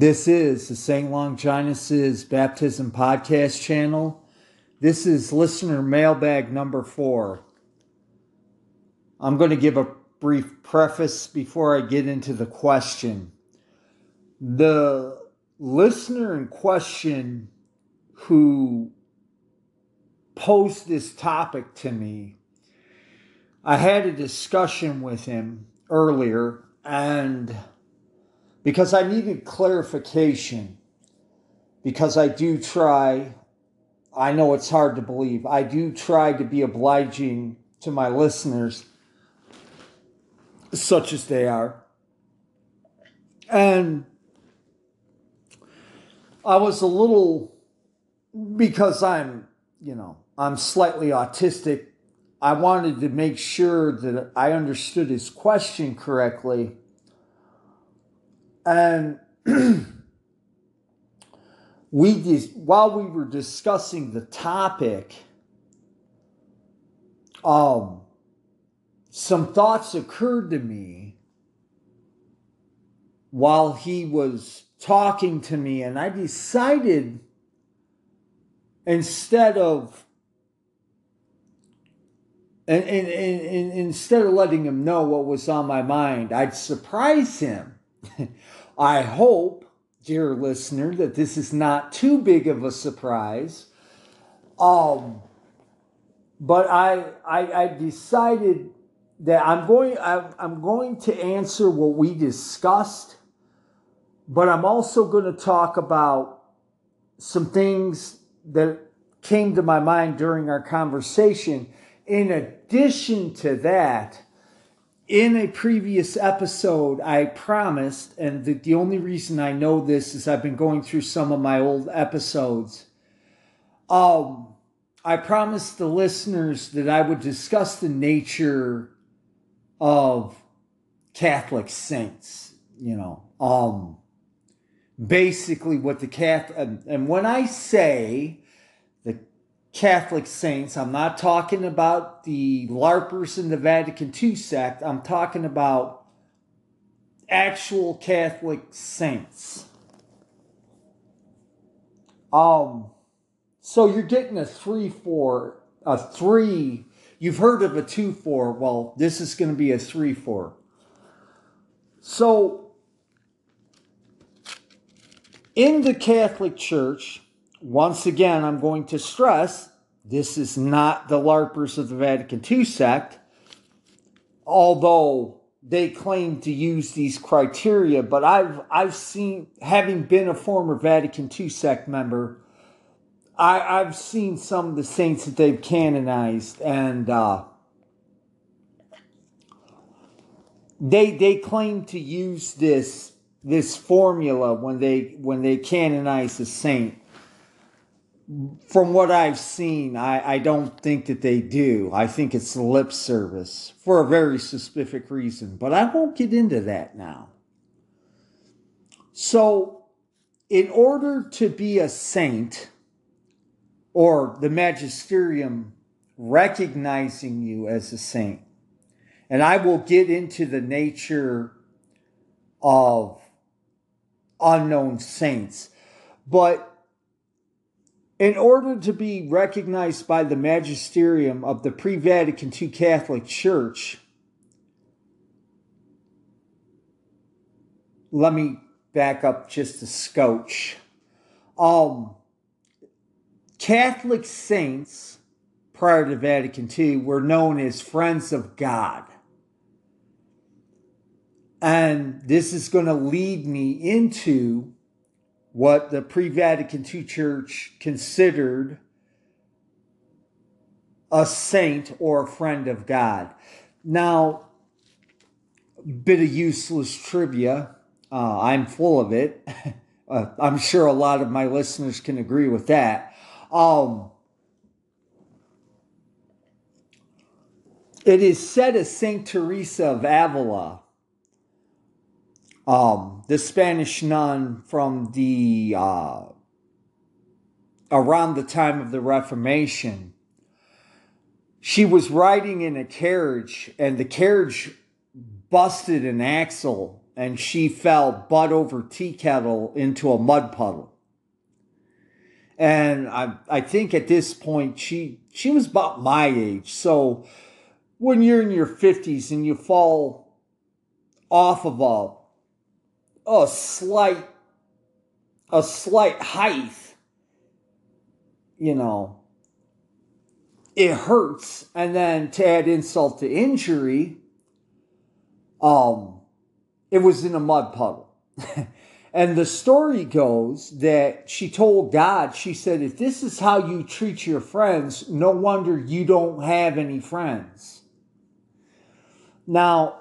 This is the St. Longinus' Baptism Podcast channel. This is listener mailbag number four. I'm going to give a brief preface before I get into the question. The listener in question who posed this topic to me, I had a discussion with him earlier and because I needed clarification. Because I do try, I know it's hard to believe, I do try to be obliging to my listeners, such as they are. And I was a little, because I'm, you know, I'm slightly autistic, I wanted to make sure that I understood his question correctly and we dis- while we were discussing the topic, um, some thoughts occurred to me while he was talking to me, and I decided instead of and, and, and, and, instead of letting him know what was on my mind, I'd surprise him I hope, dear listener, that this is not too big of a surprise. Um, but I, I, I decided that I'm going, I, I'm going to answer what we discussed, but I'm also going to talk about some things that came to my mind during our conversation. In addition to that, in a previous episode, I promised, and the, the only reason I know this is I've been going through some of my old episodes. Um, I promised the listeners that I would discuss the nature of Catholic saints, you know, um, basically what the Catholic, and, and when I say Catholic saints. I'm not talking about the LARPers in the Vatican II sect. I'm talking about actual Catholic saints. Um, so you're getting a three four, a three. You've heard of a two four. Well, this is going to be a three four. So in the Catholic Church, once again, I'm going to stress this is not the LARPers of the Vatican II sect, although they claim to use these criteria. But I've I've seen, having been a former Vatican II sect member, I, I've seen some of the saints that they've canonized, and uh, they they claim to use this this formula when they when they canonize a saint from what I've seen, I, I don't think that they do. I think it's lip service for a very specific reason, but I won't get into that now. So, in order to be a saint, or the magisterium recognizing you as a saint, and I will get into the nature of unknown saints, but in order to be recognized by the magisterium of the pre Vatican II Catholic Church, let me back up just a scotch. Um, Catholic saints prior to Vatican II were known as friends of God. And this is going to lead me into what the pre Vatican II church considered a saint or a friend of God. Now, bit of useless trivia. Uh, I'm full of it. uh, I'm sure a lot of my listeners can agree with that. Um, it is said of Saint Teresa of Avila um, the Spanish nun from the uh, around the time of the Reformation. She was riding in a carriage, and the carriage busted an axle and she fell butt over tea kettle into a mud puddle. And I, I think at this point she she was about my age. So when you're in your 50s and you fall off of a, a slight a slight height, you know, it hurts. And then to add insult to injury, um, it was in a mud puddle. and the story goes that she told God, she said, if this is how you treat your friends, no wonder you don't have any friends. Now,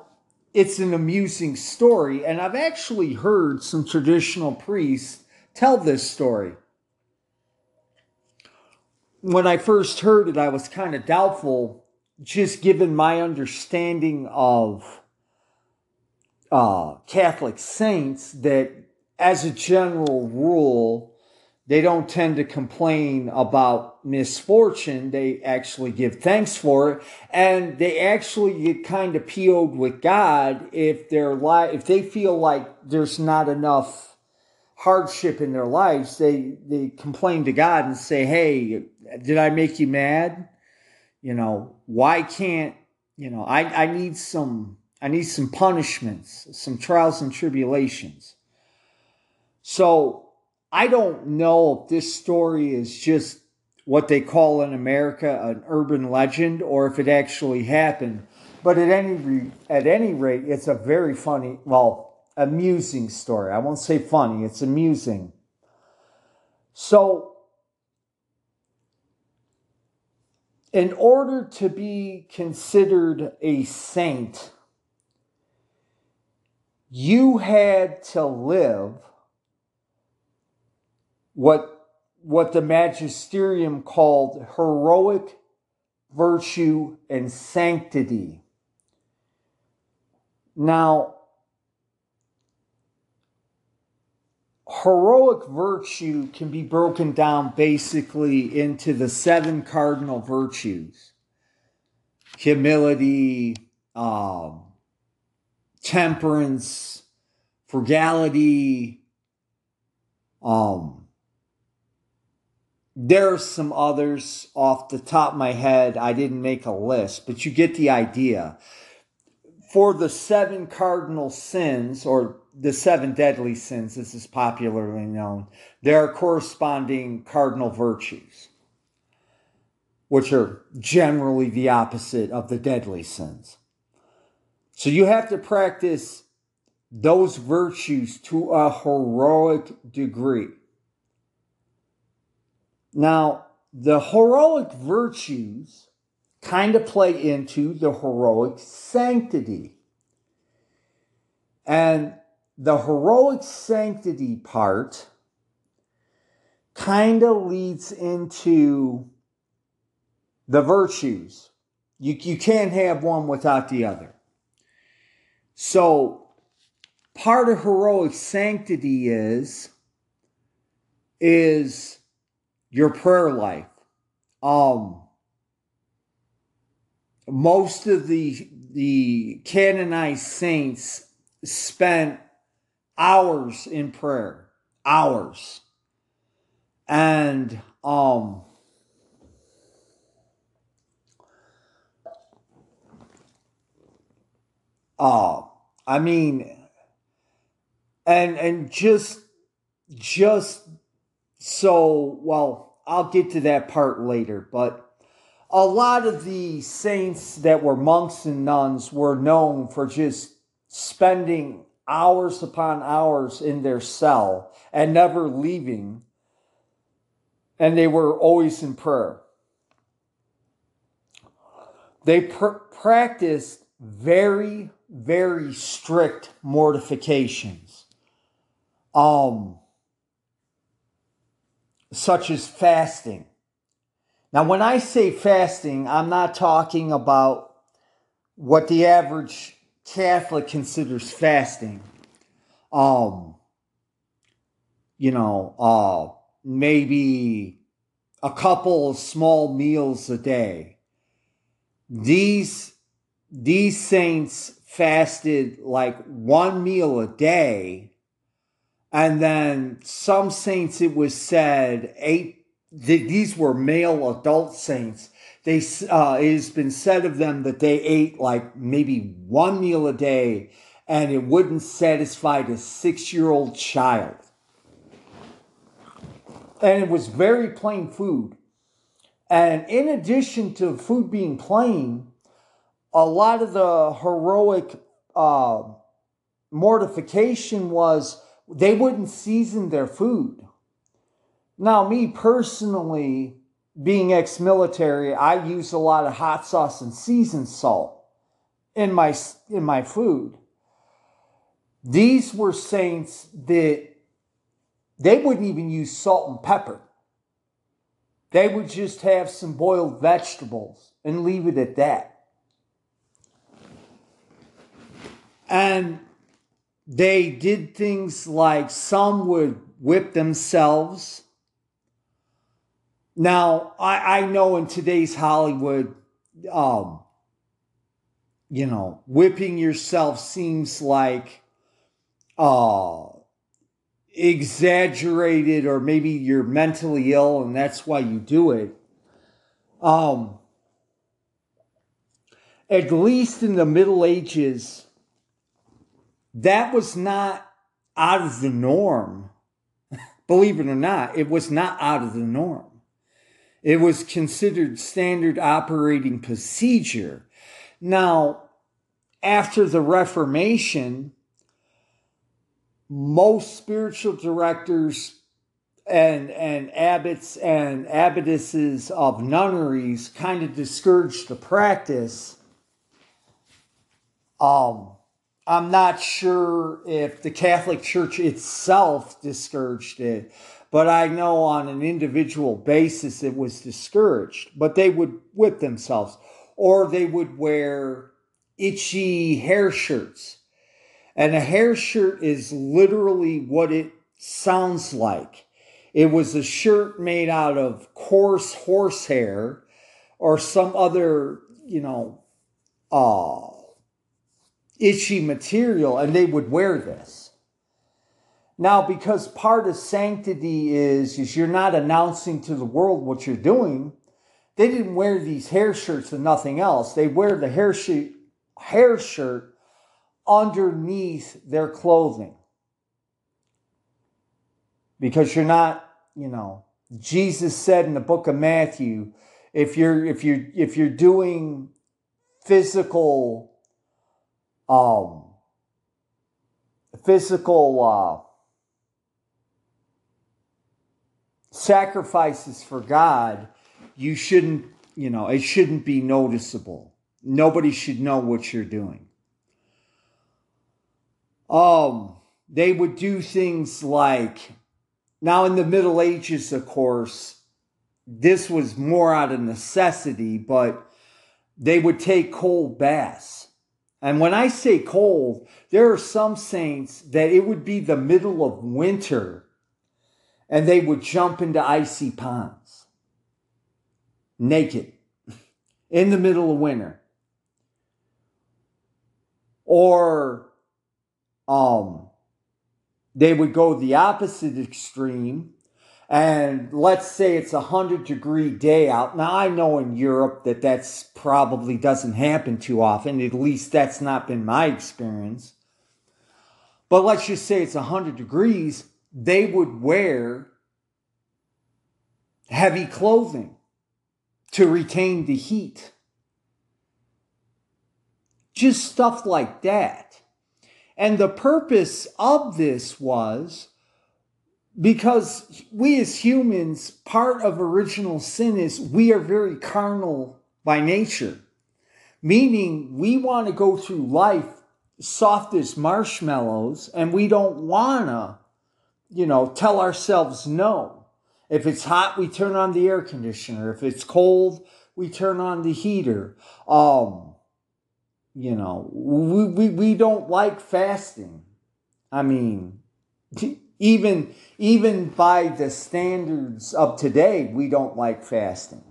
it's an amusing story, and I've actually heard some traditional priests tell this story. When I first heard it, I was kind of doubtful, just given my understanding of uh, Catholic saints, that as a general rule, they don't tend to complain about misfortune. They actually give thanks for it. And they actually get kind of PO'd with God if they're li- if they feel like there's not enough hardship in their lives, they they complain to God and say, "Hey, did I make you mad? You know, why can't you know? I I need some I need some punishments, some trials and tribulations." So I don't know if this story is just what they call in America an urban legend or if it actually happened. But at any at any rate, it's a very funny well amusing story. I won't say funny, it's amusing. So, in order to be considered a saint, you had to live what, what the magisterium called heroic virtue and sanctity. Now, heroic virtue can be broken down basically into the seven cardinal virtues humility, um, temperance, frugality. Um, there are some others off the top of my head. I didn't make a list, but you get the idea. For the seven cardinal sins, or the seven deadly sins, as is popularly known, there are corresponding cardinal virtues, which are generally the opposite of the deadly sins. So you have to practice those virtues to a heroic degree. Now, the heroic virtues kind of play into the heroic sanctity. And the heroic sanctity part kind of leads into the virtues. You, you can't have one without the other. So, part of heroic sanctity is is your prayer life. Um, most of the the canonized saints spent hours in prayer, hours. And um uh I mean and and just just so well, I'll get to that part later, but a lot of the saints that were monks and nuns were known for just spending hours upon hours in their cell and never leaving. And they were always in prayer. They pr- practiced very, very strict mortifications, um, such as fasting. Now, when I say fasting, I'm not talking about what the average Catholic considers fasting, um, you know, uh, maybe a couple of small meals a day. These these saints fasted like one meal a day. And then some saints, it was said, ate, these were male adult saints. They, uh, it has been said of them that they ate like maybe one meal a day and it wouldn't satisfy the six year old child. And it was very plain food. And in addition to food being plain, a lot of the heroic uh, mortification was they wouldn't season their food. Now, me personally, being ex military, I use a lot of hot sauce and seasoned salt in my, in my food. These were saints that they wouldn't even use salt and pepper. They would just have some boiled vegetables and leave it at that. And they did things like some would whip themselves. Now, I, I know in today's Hollywood, um, you know, whipping yourself seems like uh, exaggerated or maybe you're mentally ill and that's why you do it. Um, at least in the Middle Ages, that was not out of the norm. Believe it or not, it was not out of the norm. It was considered standard operating procedure. Now, after the Reformation, most spiritual directors and and abbots and abbotesses of nunneries kind of discouraged the practice. Um, I'm not sure if the Catholic Church itself discouraged it, but I know on an individual basis it was discouraged. But they would whip themselves, or they would wear itchy hair shirts and a hair shirt is literally what it sounds like. It was a shirt made out of coarse horsehair or some other, you know, uh, itchy material, and they would wear this. Now, because part of sanctity is, is you're not announcing to the world what you're doing, they didn't wear these hair shirts and nothing else. They wear the hair, shirt, hair shirt underneath their clothing. Because you're not, you know, Jesus said in the book of Matthew, if you're if you're if you're doing physical um physical uh sacrifices for God, you shouldn't, you know, it shouldn't be noticeable. Nobody should know what you're doing. Um, they would do things like, now in the Middle Ages, of course, this was more out of necessity, but they would take cold baths. And when I say cold, there are some saints that it would be the middle of winter and they would jump into icy ponds naked in the middle of winter. Or um, they would go the opposite extreme. And let's say it's a hundred degree day out. Now I know in Europe that that's probably doesn't happen too often. At least that's not been my experience. But let's just say it's a hundred degrees. They would wear heavy clothing to retain the heat. Just stuff like that. And the purpose of this was because we as humans, part of original sin is we are very carnal by nature, meaning we want to go through life soft as marshmallows and we don't want to, you know, tell ourselves no. If it's hot, we turn on the air conditioner. If it's cold, we turn on the heater. Um, you know, we, we, we don't like fasting. I mean, even, even by the standards of today, we don't like fasting.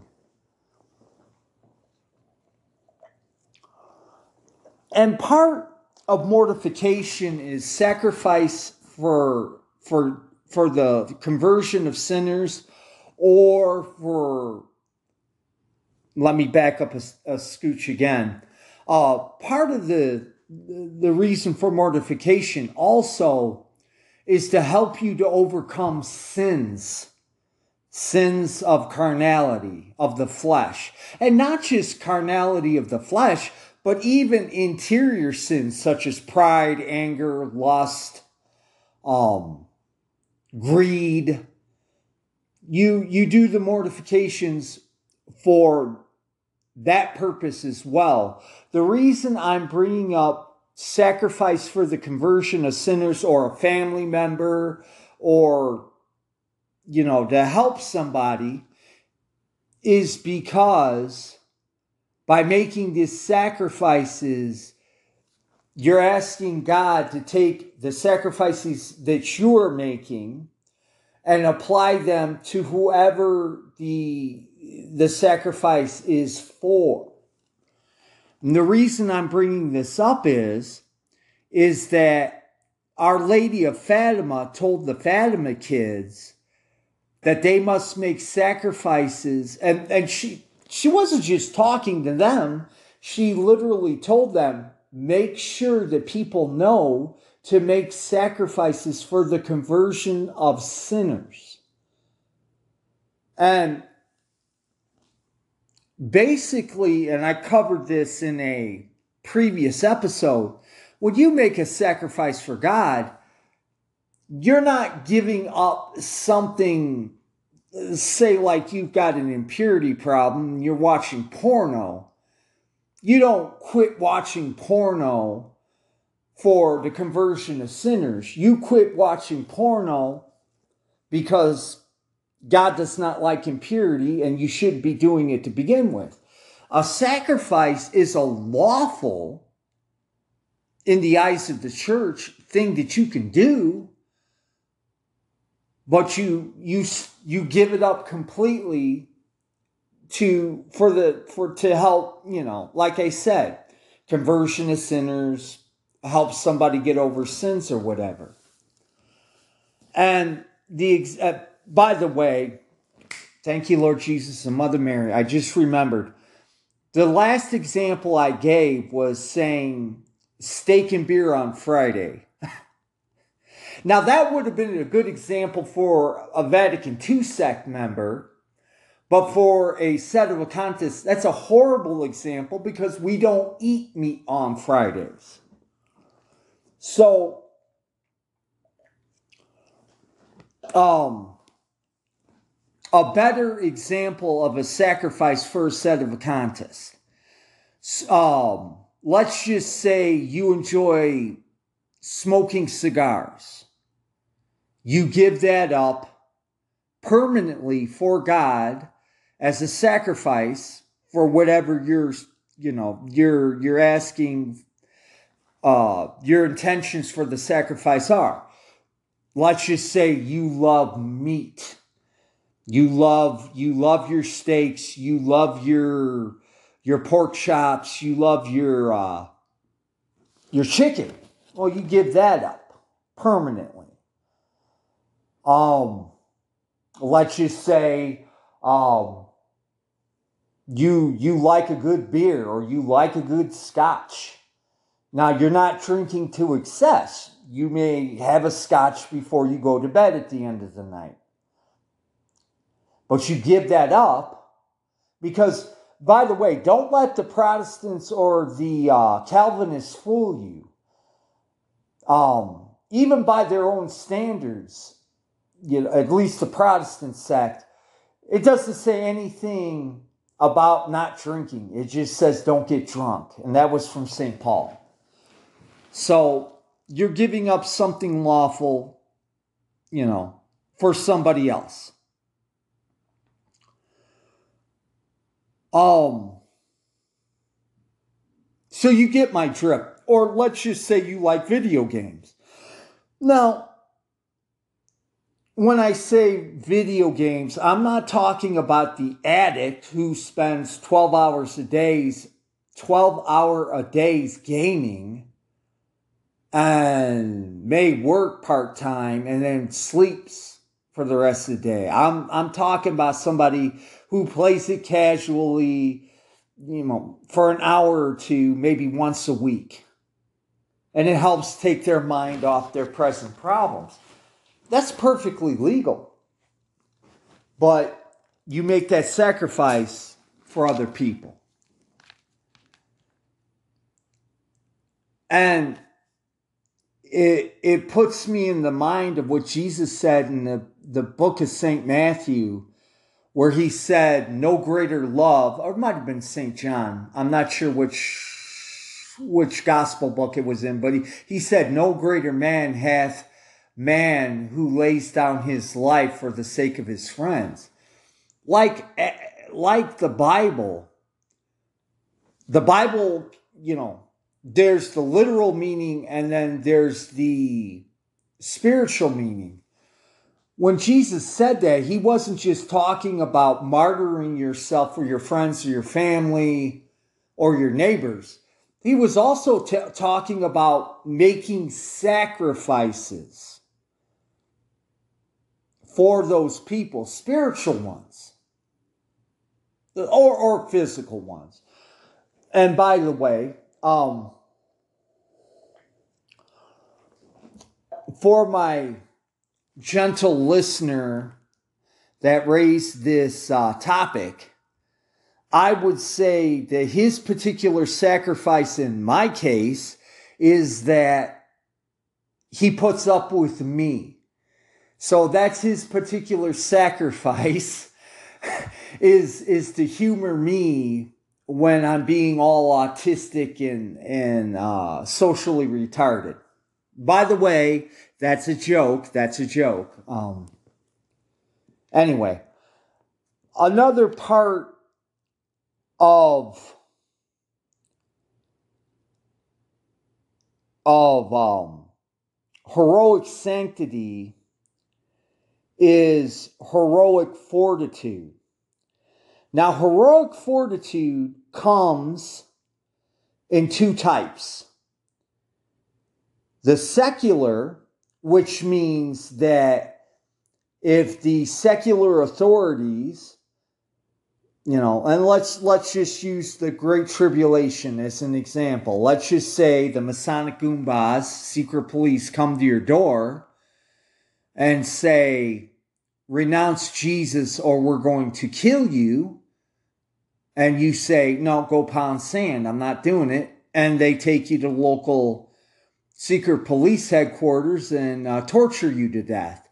And part of mortification is sacrifice for for for the conversion of sinners or for let me back up a, a scooch again uh, part of the the reason for mortification also is to help you to overcome sins sins of carnality of the flesh and not just carnality of the flesh but even interior sins such as pride anger lust um greed. You you do the mortifications for that purpose as well. The reason I'm bringing up sacrifice for the conversion of sinners or a family member or you know to help somebody is because by making these sacrifices you're asking God to take the sacrifices that you're making and apply them to whoever the the sacrifice is for. And the reason I'm bringing this up is is that Our Lady of Fatima told the Fatima kids that they must make sacrifices and and she she wasn't just talking to them she literally told them make sure that people know to make sacrifices for the conversion of sinners. And basically, and I covered this in a previous episode, when you make a sacrifice for God, you're not giving up something, say, like you've got an impurity problem you're watching porno you don't quit watching porno for the conversion of sinners. You quit watching porno because God does not like impurity and you should be doing it to begin with. A sacrifice is a lawful, in the eyes of the church, thing that you can do, but you you you give it up completely to for the for to help you know like i said conversion of sinners help somebody get over sins or whatever and the uh, by the way thank you lord jesus and mother mary. I just remembered. The last example i gave was saying steak and beer on friday. Now that would have been a good example for a vatican ii sect member but for a sedevacantists, that's a horrible example because we don't eat meat on Fridays. So, um, a better example of a sacrifice for sedevacantist. Um, let's just say you enjoy smoking cigars. You give that up permanently for God as a sacrifice for whatever you're you know you're you're asking uh your intentions for the sacrifice are let's just say you love meat you love you love your steaks you love your your pork chops you love your uh your chicken well you give that up permanently um let's just say um you you like a good beer or you like a good scotch. Now you're not drinking to excess. You may have a scotch before you go to bed at the end of the night. But you give that up because, by the way, don't let the Protestants or the uh, Calvinists fool you. Um, even by their own standards, you know, at least the Protestant sect, it doesn't say anything about not drinking. It just says don't get drunk. And that was from St. Paul. So you're giving up something lawful, you know, for somebody else. Um, so you get my drift. Or let's just say you like video games. Now, when I say video games, I'm not talking about the addict who spends 12 hours a day, 12 hour a days gaming. and may work part time and then sleeps for the rest of the day. I'm I'm talking about somebody who plays it casually, you know, for an hour or two, maybe once a week. And it helps take their mind off their present problems. That's perfectly legal. But you make that sacrifice for other people. And it it puts me in the mind of what Jesus said in the, the book of St. Matthew, where he said, No greater love, or it might have been St. John. I'm not sure which which gospel book it was in, but he, he said, No greater man hath man who lays down his life for the sake of his friends like eh, like the Bible, the Bible, you know, there's the literal meaning and then there's the spiritual meaning. When Jesus said that, he wasn't just talking about martyring yourself for your friends or your family or your neighbors. He was also t- talking about making sacrifices for those people, spiritual ones or, or physical ones. And by the way, um, for my gentle listener that raised this uh, topic, I would say that his particular sacrifice in my case is that he puts up with me. So that's his particular sacrifice is is to humor me when I'm being all autistic and and uh, socially retarded. By the way, that's a joke. That's a joke. Um, anyway, another part of of um, heroic sanctity is heroic fortitude. Now, heroic fortitude comes in two types the secular, which means that if the secular authorities you know and let's let's just use the great tribulation as an example. Let's just say the masonic goombas secret police come to your door and say, renounce Jesus or we're going to kill you, and you say, no, go pound sand, I'm not doing it, and they take you to local secret police headquarters and uh, torture you to death.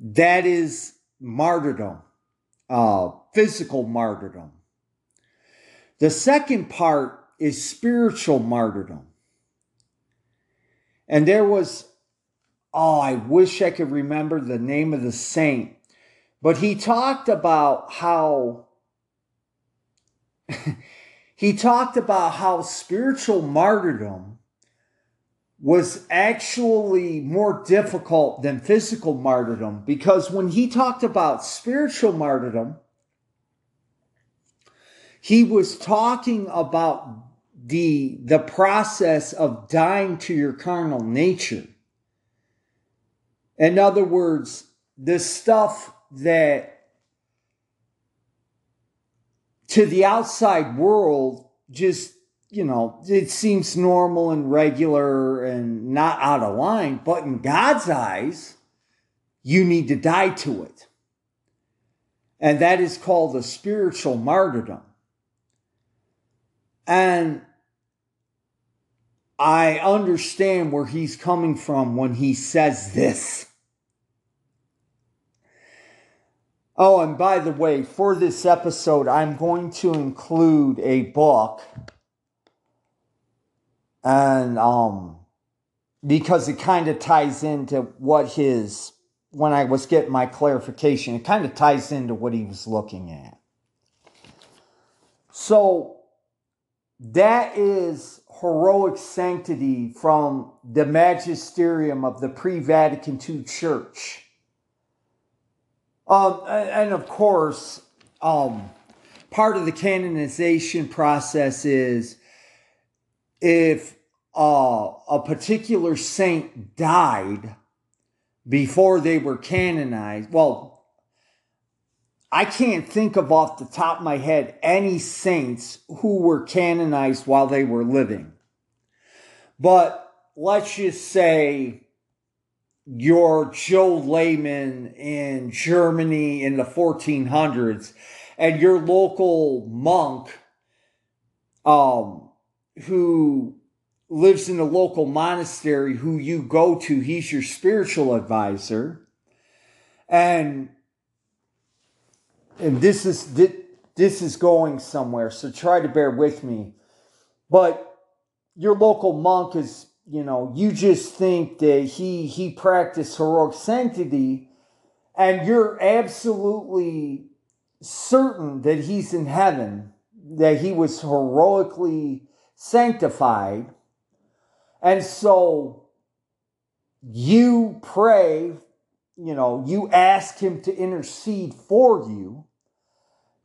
That is martyrdom, uh, physical martyrdom. The second part is spiritual martyrdom. And there was oh, I wish I could remember the name of the saint, but he talked about how he talked about how spiritual martyrdom was actually more difficult than physical martyrdom because when he talked about spiritual martyrdom, he was talking about the the process of dying to your carnal nature. In other words, the stuff that to the outside world just, you know, it seems normal and regular and not out of line, but in God's eyes, you need to die to it. And that is called a spiritual martyrdom. And I understand where he's coming from when he says this. Oh, and by the way, for this episode, I'm going to include a book. And um because it kind of ties into what his when I was getting my clarification, it kind of ties into what he was looking at. So that is heroic sanctity from the magisterium of the pre Vatican II church. Um, and of course, um, part of the canonization process is if uh, a particular saint died before they were canonized, well, I can't think of off the top of my head any saints who were canonized while they were living. But let's just say your Joe Layman in Germany in the 1400s and your local monk um, who lives in a local monastery who you go to, he's your spiritual advisor. And and this is this is going somewhere, so try to bear with me. But your local monk is you know, you just think that he he practiced heroic sanctity, and you're absolutely certain that he's in heaven, that he was heroically sanctified, and so you pray, you know, you ask him to intercede for you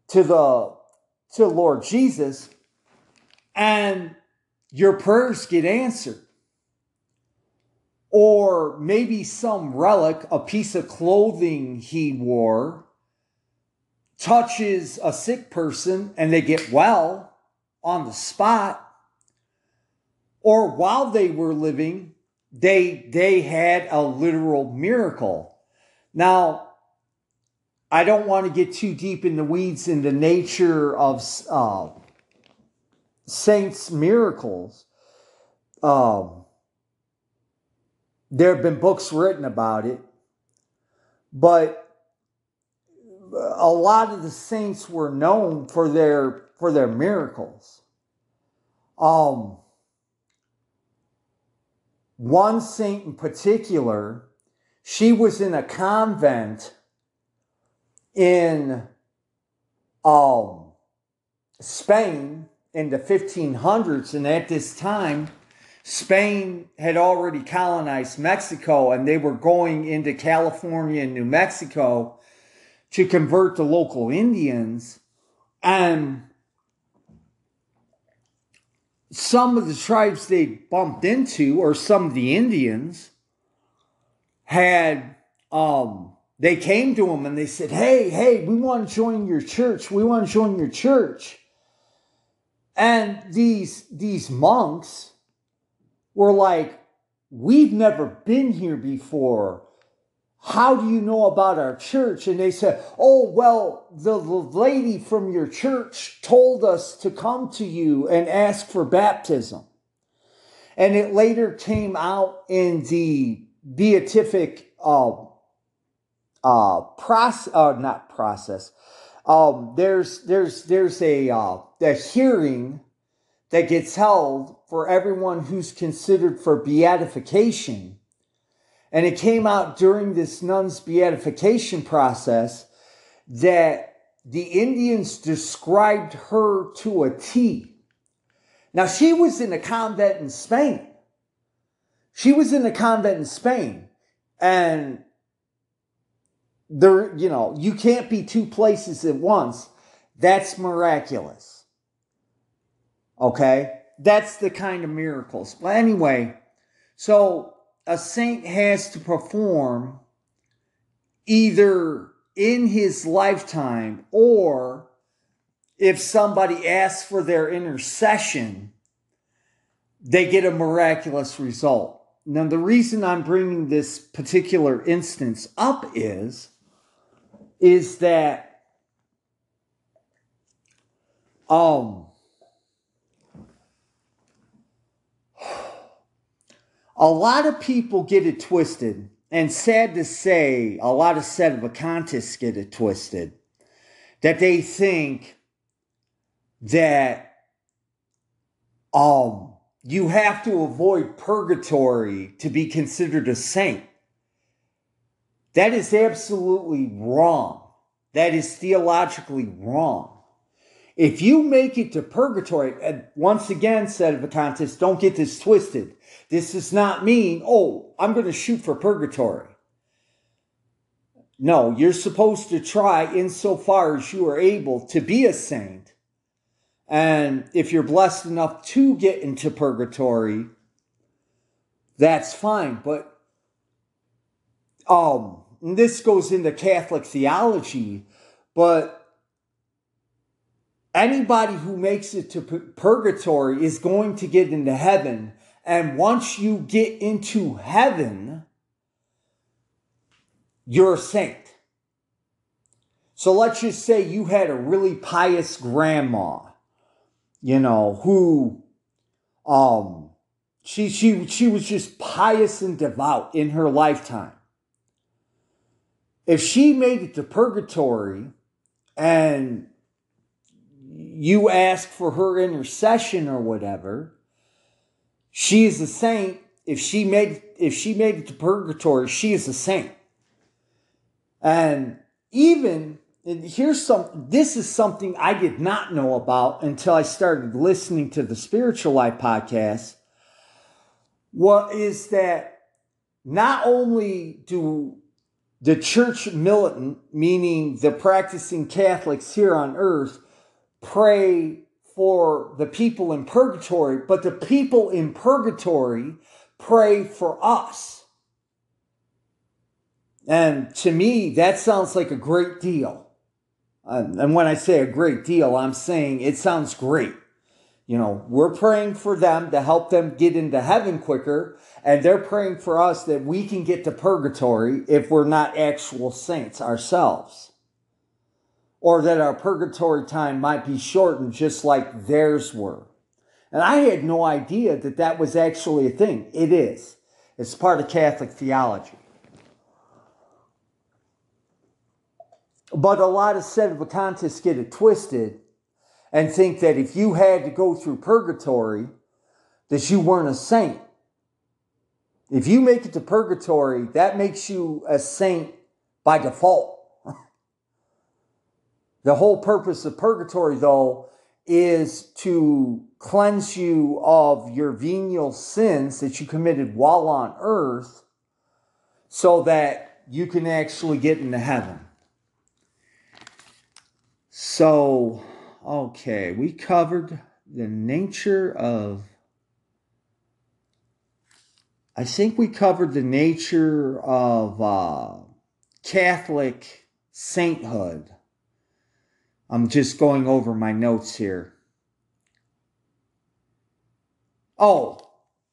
to the to Lord Jesus, and your prayers get answered or maybe some relic, a piece of clothing he wore, touches a sick person and they get well on the spot. Or while they were living, they, they had a literal miracle. Now, I don't want to get too deep in the weeds in the nature of uh, saints' miracles. Um, there have been books written about it, but a lot of the saints were known for their for their miracles. Um, one saint in particular, she was in a convent in um, Spain in the 1500s, and at this time, Spain had already colonized Mexico and they were going into California and New Mexico to convert the local Indians. And some of the tribes they bumped into, or some of the Indians, had um, they came to them and they said, Hey, hey, we want to join your church. We want to join your church. And these these monks were like, We've never been here before. How do you know about our church? And they said, Oh, well, the lady from your church told us to come to you and ask for baptism. And it later came out in the beatific uh, uh, process, uh, not process. Um, there's there's there's a uh, a hearing that gets held for everyone who's considered for beatification. And it came out during this nun's beatification process that the Indians described her to a T. Now, she was in a convent in Spain. She was in a convent in Spain. And there, you know, you can't be two places at once. That's miraculous. Okay? That's the kind of miracles. But anyway, so a saint has to perform either in his lifetime or if somebody asks for their intercession, they get a miraculous result. Now, the reason I'm bringing this particular instance up is, is that, um, a lot of people get it twisted, and sad to say, a lot of sedevacantists get it twisted, that they think that um, you have to avoid purgatory to be considered a saint. That is absolutely wrong. That is theologically wrong. If you make it to purgatory, and once again, sedevacantists, don't get this twisted. This does not mean, oh, I'm going to shoot for purgatory. No, you're supposed to try insofar as you are able to be a saint. And if you're blessed enough to get into purgatory, that's fine. But um, this goes into Catholic theology, but anybody who makes it to purgatory is going to get into heaven. And once you get into heaven, you're a saint. So let's just say you had a really pious grandma, you know, who um she she she was just pious and devout in her lifetime. If she made it to purgatory and you ask for her intercession or whatever, she is a saint. If she made if she made it to purgatory, she is a saint. And even and here's some this is something I did not know about until I started listening to the Spiritual Life podcast. What is that not only do the church militant, meaning the practicing Catholics here on earth, pray for the people in purgatory, but the people in purgatory pray for us. And to me, that sounds like a great deal. and when I say a great deal, I'm saying it sounds great. You know, we're praying for them to help them get into heaven quicker, and they're praying for us that we can get to purgatory if we're not actual saints ourselves. Or that our purgatory time might be shortened just like theirs were. And I had no idea that that was actually a thing. It is. It's part of Catholic theology. But a lot of sedevacantists get it twisted and think that if you had to go through purgatory, that you weren't a saint. If you make it to purgatory, that makes you a saint by default. The whole purpose of purgatory, though, is to cleanse you of your venial sins that you committed while on earth so that you can actually get into heaven. So, Okay, we covered the nature of. I think we covered the nature of uh, Catholic sainthood. I'm just going over my notes here. Oh,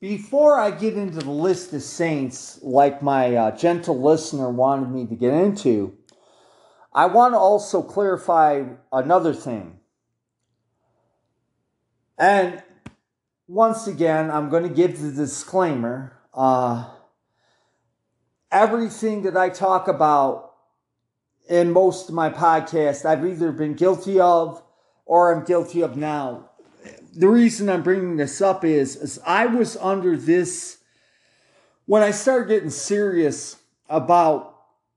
before I get into the list of saints, like my uh, gentle listener wanted me to get into, I want to also clarify another thing. And once again, I'm going to give the disclaimer. Uh, everything that I talk about in most of my podcasts, I've either been guilty of or I'm guilty of now. The reason I'm bringing this up is, is I was under this when I started getting serious about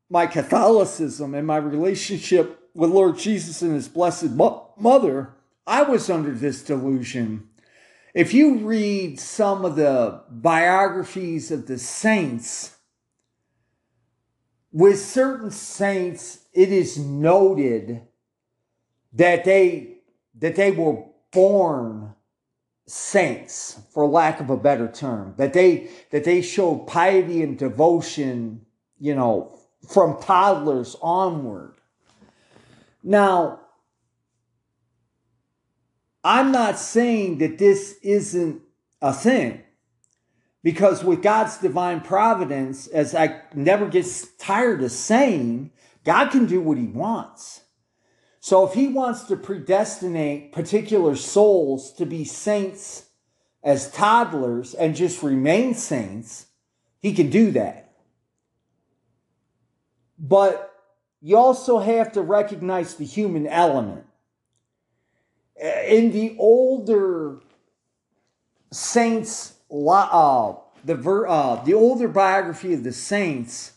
my Catholicism and my relationship with Lord Jesus and His Blessed Mother. I was under this delusion. If you read some of the biographies of the saints, with certain saints, it is noted that they that they were born saints, for lack of a better term, that they that they showed piety and devotion, you know, from toddlers onward. Now, I'm not saying that this isn't a thing. Because with God's divine providence, as I never get tired of saying, God can do what he wants. So if he wants to predestinate particular souls to be saints as toddlers and just remain saints, he can do that. But you also have to recognize the human element in the older saints, uh, the ver, uh, the older biography of the saints,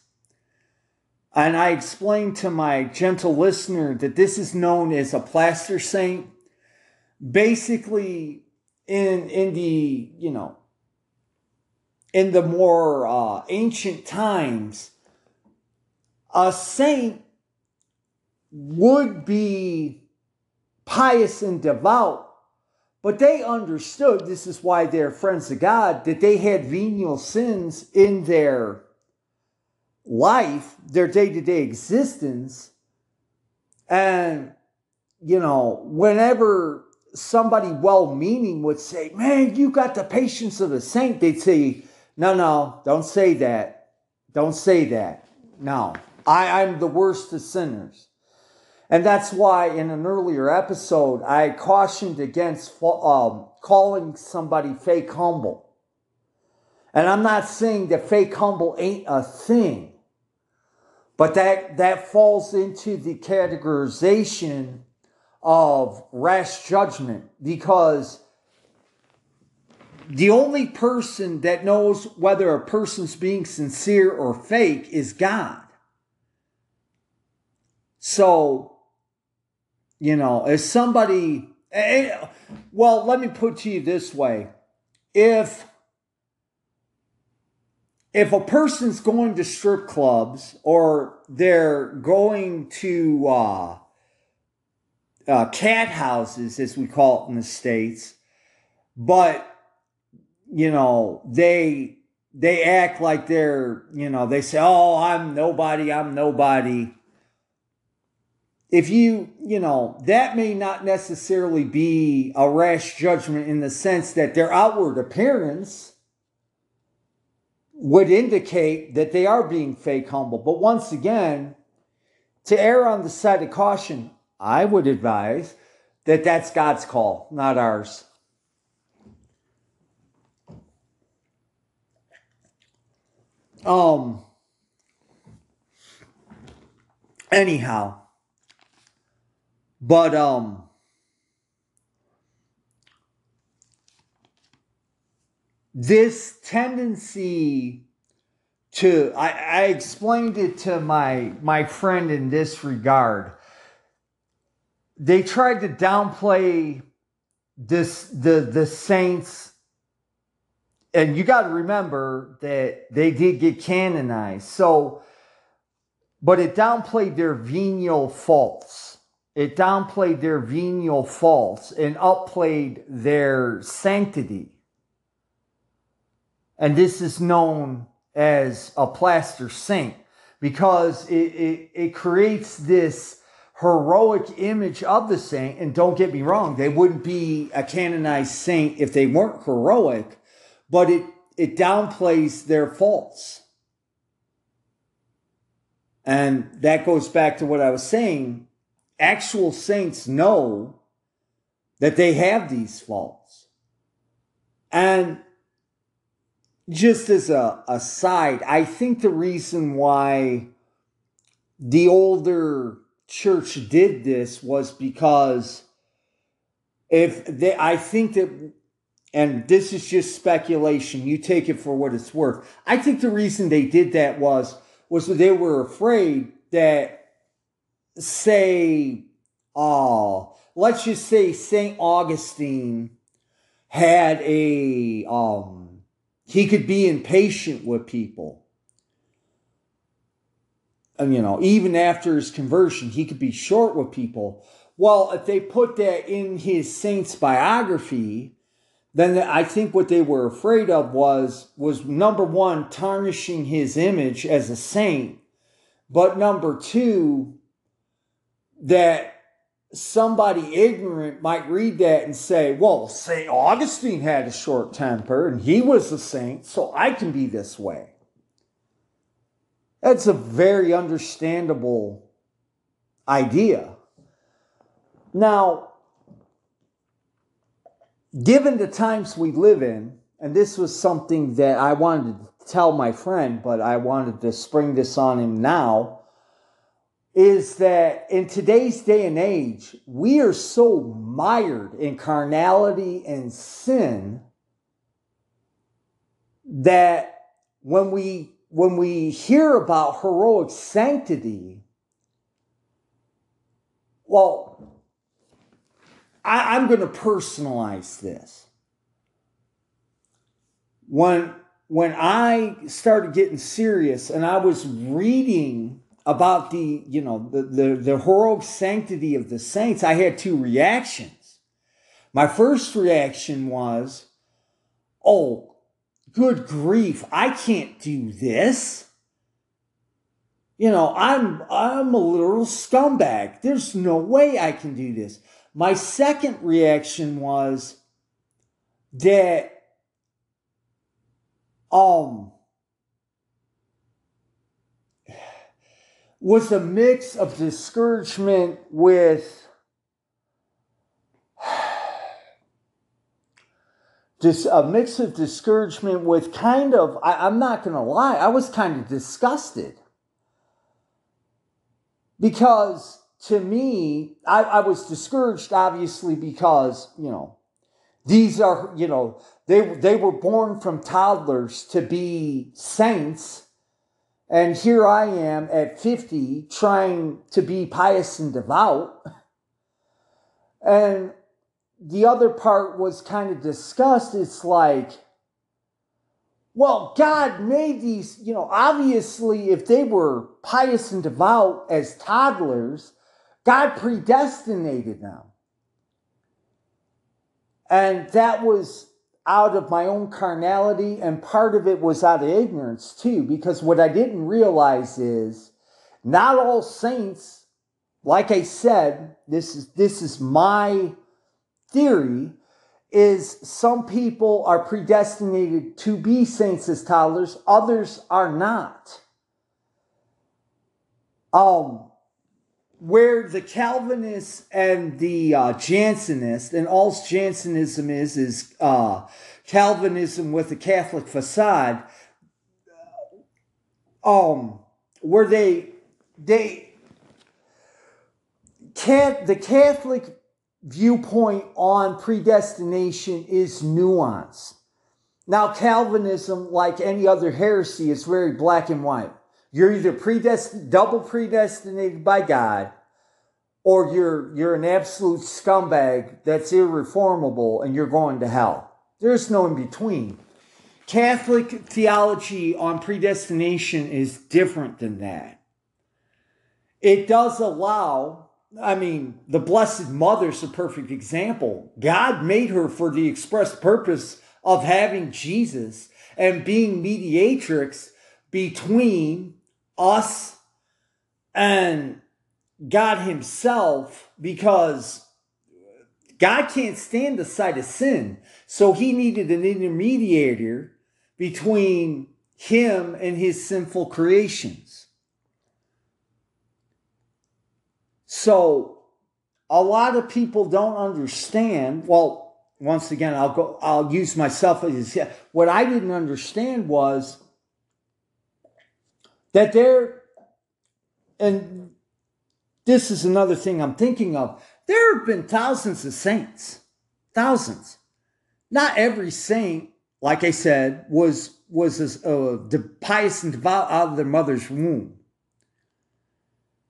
and I explained to my gentle listener that this is known as a plaster saint. Basically, in in the you know in the more uh, ancient times, a saint would be pious and devout, But they understood, this is why they're friends of God, that they had venial sins in their life, their day to day existence. And, you know, whenever somebody well meaning would say, Man, you got the patience of a saint, they'd say, No, no, don't say that. Don't say that. No, I, I'm the worst of sinners. And that's why in an earlier episode, I cautioned against um, calling somebody fake humble. And I'm not saying that fake humble ain't a thing, but that, that falls into the categorization of rash judgment because the only person that knows whether a person's being sincere or fake is God. So you know, if somebody, eh, eh, well, let me put to you this way. If if a person's going to strip clubs or they're going to uh, uh, cat houses, as we call it in the states, but you know they they act like they're you know they say, "Oh, I'm nobody, I'm nobody." If you, you know, that may not necessarily be a rash judgment in the sense that their outward appearance would indicate that they are being fake humble. But once again, to err on the side of caution, I would advise that that's God's call, not ours. Um, anyhow, but um this tendency to I, I explained it to my my friend in this regard. They tried to downplay this the the saints and you got to remember that they did get canonized. So but it downplayed their venial faults it downplayed their venial faults and upplayed their sanctity. And this is known as a plaster saint because it, it, it creates this heroic image of the saint. And don't get me wrong, they wouldn't be a canonized saint if they weren't heroic, but it, it downplays their faults. And that goes back to what I was saying actual saints know that they have these faults. And just as a aside, I think the reason why the older church did this was because if they, I think that, and this is just speculation, you take it for what it's worth. I think the reason they did that was, was that they were afraid that say, oh, let's just say St. Augustine had a, um, he could be impatient with people. And, you know, even after his conversion, he could be short with people. Well, if they put that in his saint's biography, then I think what they were afraid of was was number one tarnishing his image as a saint, but number two that somebody ignorant might read that and say, well, St. Augustine had a short temper and he was a saint, so I can be this way. That's a very understandable idea. Now, given the times we live in, and this was something that I wanted to tell my friend, but I wanted to spring this on him now is that in today's day and age, we are so mired in carnality and sin that when we when we hear about heroic sanctity, well, I, I'm going to personalize this. When when I started getting serious and I was reading about the, you know, the, the, the heroic sanctity of the saints, I had two reactions. My first reaction was, oh, good grief, I can't do this. You know, I'm I'm a literal scumbag. There's no way I can do this. My second reaction was that um was a mix of discouragement with just a mix of discouragement with kind of I, am not gonna lie i was kind of disgusted. Because to me I, I was discouraged obviously because you know these are you know they they were born from toddlers to be saints and here i am at 50 trying to be pious and devout and the other part was kind of discussed. It's like, well, God made these, you know, obviously, if they were pious and devout as toddlers, God predestinated them. And that was out of my own carnality, and part of it was out of ignorance too, because what I didn't realize is not all saints, like I said, this is this is my theory is some people are predestinated to be saints as toddlers, others are not. Um, where the Calvinists and the uh, Jansenists, and all Jansenism is, is uh, Calvinism with a Catholic facade, um, where they, they, can, the Catholic viewpoint on predestination is nuance. Now, Calvinism, like any other heresy, is very black and white. You're either predestined, double predestinated by God, or you're you're an absolute scumbag that's irreformable and you're going to hell. There's no in between. Catholic theology on predestination is different than that. It does allow I mean, the Blessed Mother's a perfect example. God made her for the express purpose of having Jesus and being mediatrix between us and God Himself because God can't stand the sight of sin. So He needed an intermediator between Him and His sinful creations. So a lot of people don't understand. Well, once again, I'll go, I'll use myself as what I didn't understand was that there, and this is another thing I'm thinking of. There have been thousands of saints, thousands. Not every saint, like I said, was was as uh, pious and devout out of their mother's womb.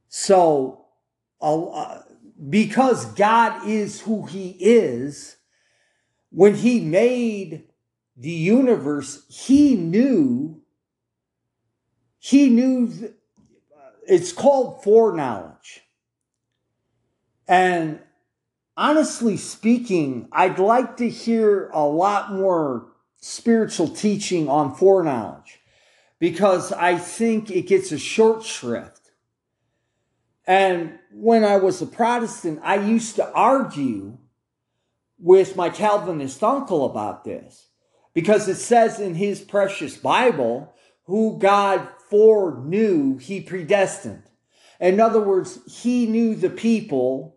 So uh, because God is who He is, when He made the universe, He knew, He knew, it's called foreknowledge. And honestly speaking, I'd like to hear a lot more spiritual teaching on foreknowledge because I think it gets a short shrift. And when I was a Protestant, I used to argue with my Calvinist uncle about this because it says in his precious Bible, who God foreknew, he predestined. In other words, he knew the people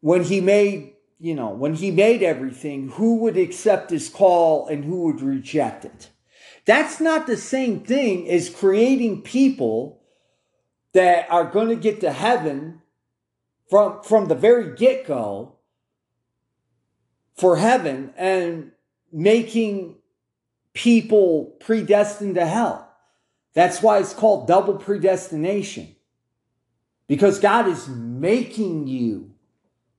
when he made, you know, when he made everything, who would accept his call and who would reject it. That's not the same thing as creating people that are going to get to heaven from from the very get-go for heaven and making people predestined to hell. That's why it's called double predestination. Because God is making you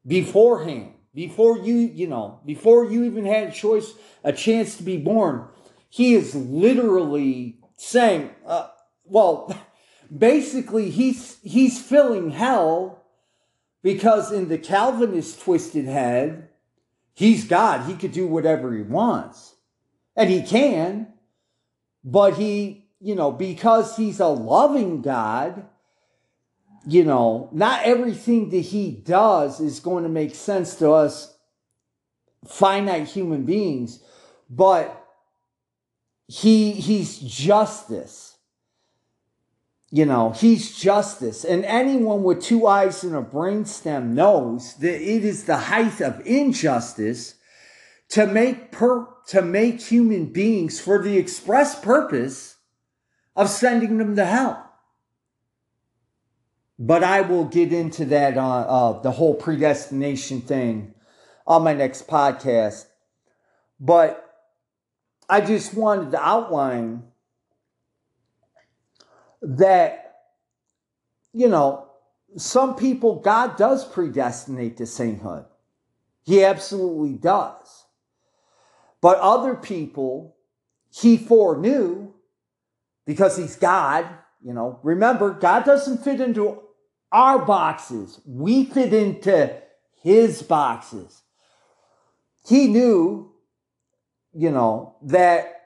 beforehand, before you, you know, before you even had a choice, a chance to be born. He is literally saying, uh, well, basically he's he's filling hell because in the Calvinist twisted head, He's God. He could do whatever he wants. And he can. But he, you know, because he's a loving God, you know, not everything that he does is going to make sense to us finite human beings, but he he's justice. You know, he's justice. And anyone with two eyes and a brainstem knows that it is the height of injustice to make per to make human beings for the express purpose of sending them to hell. But I will get into that on uh, uh, the whole predestination thing on my next podcast. But I just wanted to outline that, you know, some people, God does predestinate to sainthood. He absolutely does. But other people, He foreknew because He's God. You know, remember, God doesn't fit into our boxes, we fit into His boxes. He knew you know, that,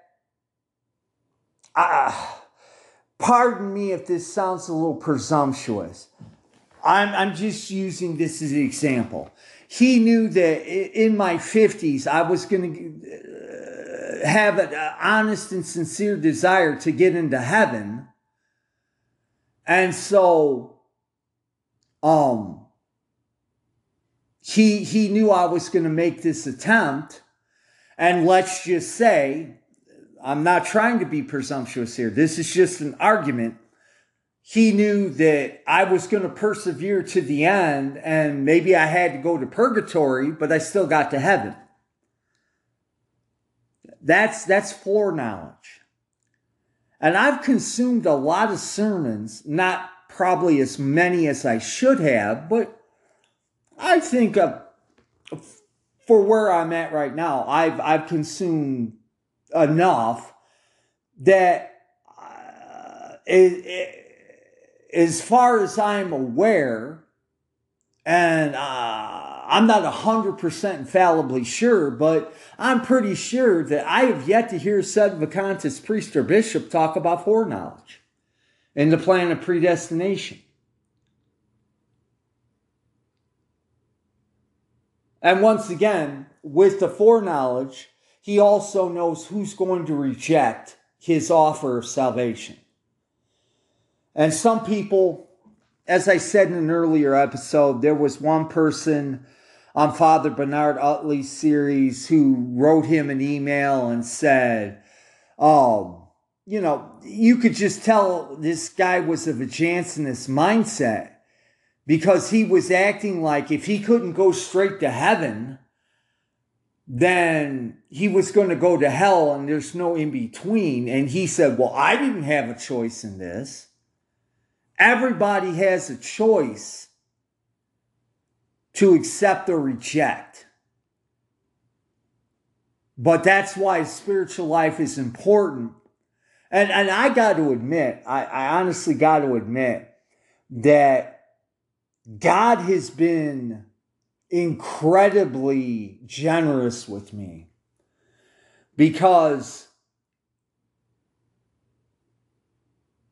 uh, pardon me if this sounds a little presumptuous. I'm, I'm just using this as an example. He knew that in my 50s, I was going to have an honest and sincere desire to get into heaven. And so, um, he, he knew I was going to make this attempt. And let's just say, I'm not trying to be presumptuous here. This is just an argument. He knew that I was going to persevere to the end, and maybe I had to go to purgatory, but I still got to heaven. That's that's foreknowledge. And I've consumed a lot of sermons, not probably as many as I should have, but I think of for where I'm at right now, I've I've consumed enough that uh, it, it, as far as I'm aware, and uh, I'm not hundred percent infallibly sure, but I'm pretty sure that I have yet to hear said Sedevacantist priest or bishop talk about foreknowledge and the plan of predestination. And once again, with the foreknowledge, he also knows who's going to reject his offer of salvation. And some people, as I said in an earlier episode, there was one person on Father Bernard Utley's series who wrote him an email and said, Oh, you know, you could just tell this guy was of a Jansenist mindset because he was acting like if he couldn't go straight to heaven, then he was going to go to hell and there's no in between. And he said, Well, I didn't have a choice in this. Everybody has a choice to accept or reject. But that's why spiritual life is important. And, and I got to admit, I, I honestly got to admit that God has been incredibly generous with me because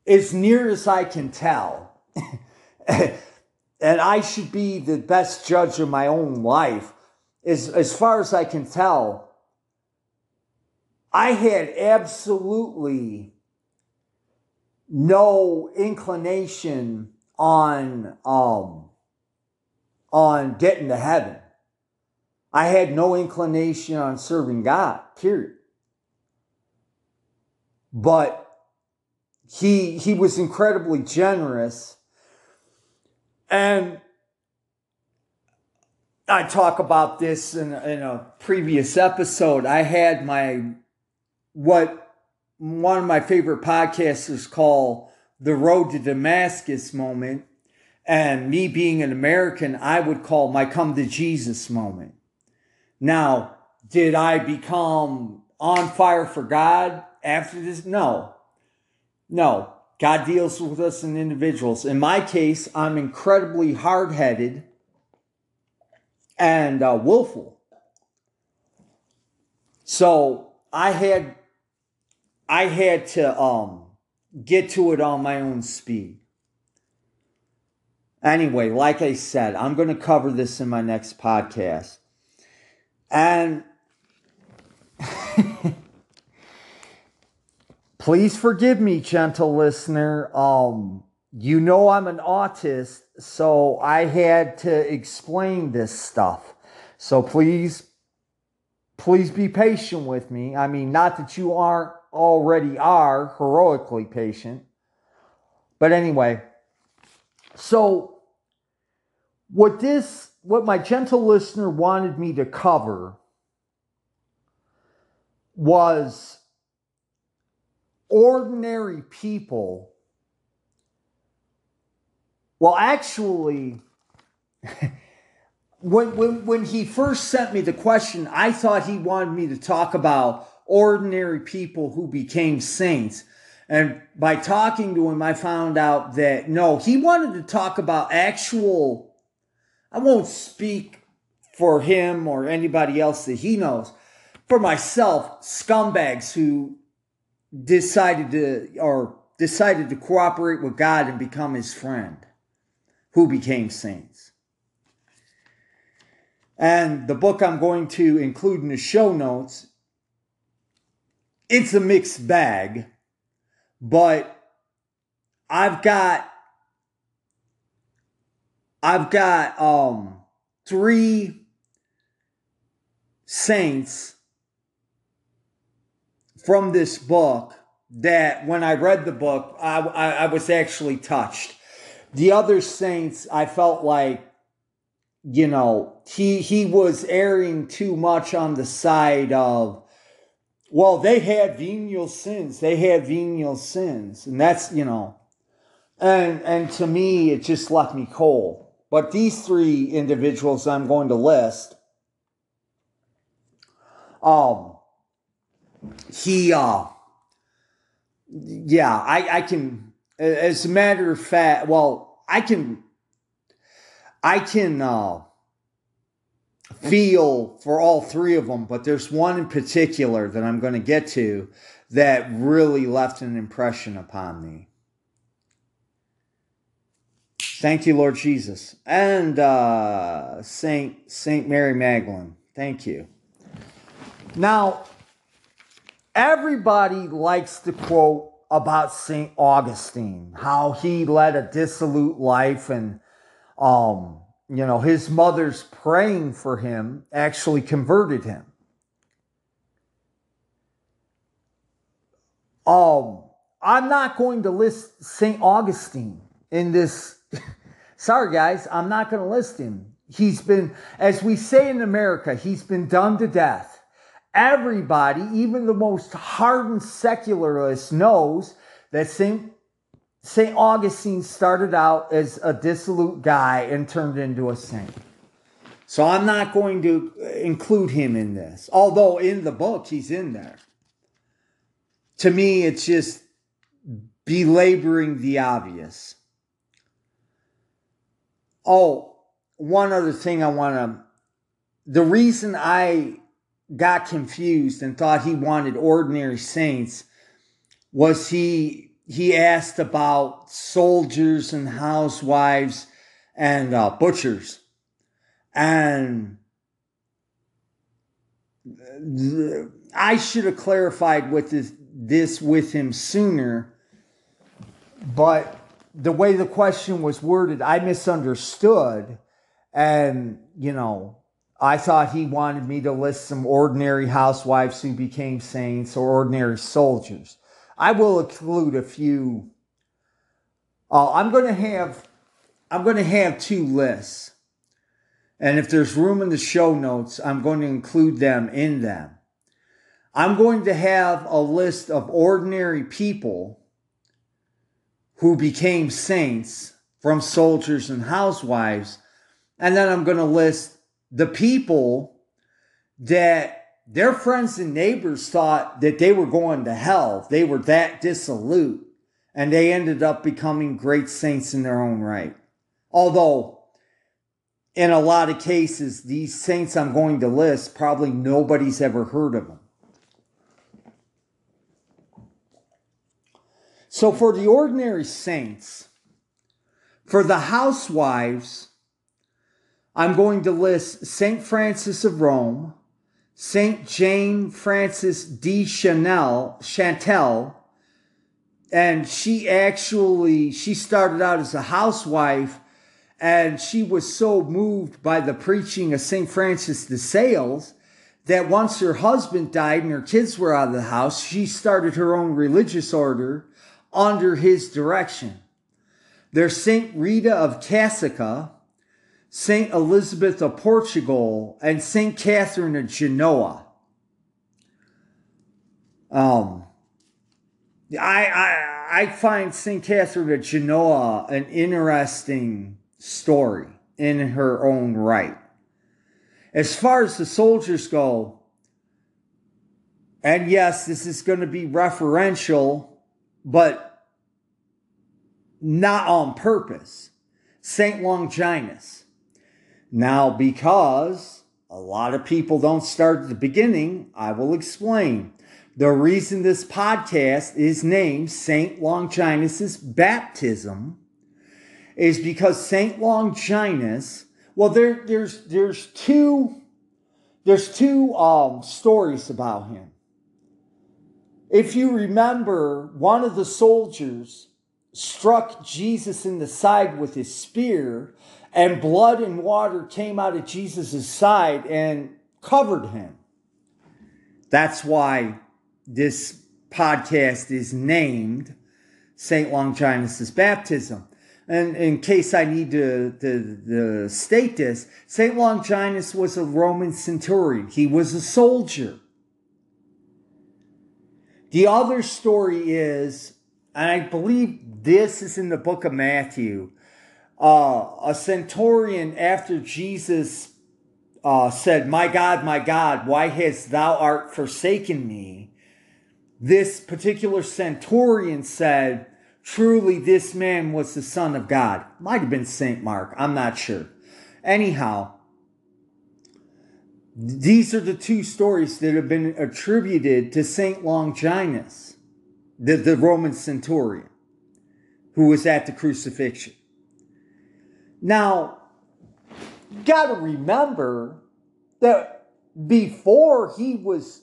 as near as I can tell, and I should be the best judge of my own life, as, as far as I can tell, I had absolutely no inclination on um, on getting to heaven. I had no inclination on serving God, period. But he he was incredibly generous. And I talk about this in, in a previous episode. I had my what one of my favorite podcasters call the road to Damascus moment and me being an American, I would call my come to Jesus moment. Now, did I become on fire for God after this? No. No. God deals with us in individuals. In my case, I'm incredibly hard headed and uh, willful. So I had I had to um get to it on my own speed. Anyway, like I said, I'm going to cover this in my next podcast. And please forgive me, gentle listener. Um, you know I'm an autist, so I had to explain this stuff. So please, please be patient with me. I mean, not that you aren't already are heroically patient. But anyway, so what this, what my gentle listener wanted me to cover was ordinary people. Well, actually, when, when, when he first sent me the question, I thought he wanted me to talk about ordinary people who became saints. And by talking to him, I found out that no, he wanted to talk about actual I won't speak for him or anybody else that he knows. For myself, scumbags who decided to or decided to cooperate with God and become his friend, who became saints. And the book I'm going to include in the show notes, it's a mixed bag, but I've got I've got um three saints from this book that when I read the book, I, I, I, was actually touched. The other saints, I felt like, you know, he he was erring too much on the side of, well, they had venial sins. They had venial sins, and that's you know, and and to me, it just left me cold. But these three individuals I'm going to list, um, he, uh, yeah, I, I can, as a matter of fact, well, I can, I can, uh, feel for all three of them, but there's one in particular that I'm going to get to that really left an impression upon me. Thank you, Lord Jesus. And uh, Saint Saint Mary Magdalene. Thank you. Now, everybody likes to quote about Saint Augustine, how he led a dissolute life and um, you know, his mother's praying for him actually converted him. Um, I'm not going to list St. Augustine in this Sorry, guys, I'm not going to list him. He's been, as we say in America, he's been done to death. Everybody, even the most hardened secularist, knows that St. St. Augustine started out as a dissolute guy and turned into a saint. So I'm not going to include him in this, although in the book he's in there. To me, it's just belaboring the obvious. Oh, one other thing I want to. The reason I got confused and thought he wanted ordinary saints was he he asked about soldiers and housewives and uh, butchers and I should have clarified with this, this with him sooner, but the way the question was worded, I misunderstood. And, you know, I thought he wanted me to list some ordinary housewives who became saints or ordinary soldiers. I will include a few. Uh, I'm going to have I'm going to have two lists. And if there's room in the show notes, I'm going to include them in them. I'm going to have a list of ordinary people who became saints from soldiers and housewives. And then I'm going to list the people that their friends and neighbors thought that they were going to hell. They were that dissolute and they ended up becoming great saints in their own right. Although, in a lot of cases, these saints I'm going to list, probably nobody's ever heard of them. So, for the ordinary saints, for the housewives I'm going to list St. Frances of Rome, St. Jane Frances de Chanel, Chantal, and she actually she started out as a housewife and she was so moved by the preaching of St. Francis de Sales that once her husband died and her kids were out of the house, she started her own religious order under his direction. There's St. Rita of Cascia, St. Elizabeth of Portugal, and St. Catherine of Genoa. Um, I, I, I find St. Catherine of Genoa an interesting story in her own right. As far as the soldiers go, and yes, this is going to be referential, but not on purpose. St. Longinus. Now, because a lot of people don't start at the beginning, I will explain. The reason this podcast is named St. Longinus's baptism is because St. Longinus, well, there, there's there's two there's two um, stories about him. If you remember, one of the soldiers struck Jesus in the side with his spear, and blood and water came out of Jesus' side and covered him. That's why this podcast is named St. Longinus' baptism. And in case I need to, to, to state this, St. Longinus was a Roman centurion. He was a soldier. The other story is, and I believe this is in the book of Matthew, uh, a centurion after Jesus uh, said, My God, my God, why hast thou art forsaken me? This particular centurion said, Truly, this man was the Son of God. Might have been St. Mark, I'm not sure. Anyhow, these are the two stories that have been attributed to St. Longinus, the, the Roman centurion, who was at the crucifixion. Now, got to remember that before he was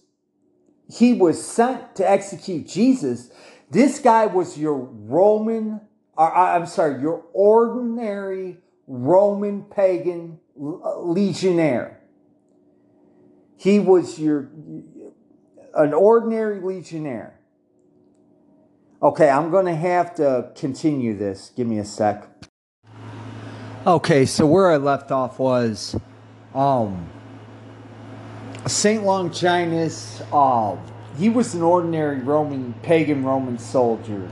he was sent to execute Jesus, this guy was your Roman, or, I'm sorry, your ordinary Roman pagan legionnaire. He was your an ordinary legionnaire. Okay, I'm going to have to continue this. Give me a sec. Okay, so where I left off was um St. Longinus, uh, he was an ordinary Roman, pagan Roman soldier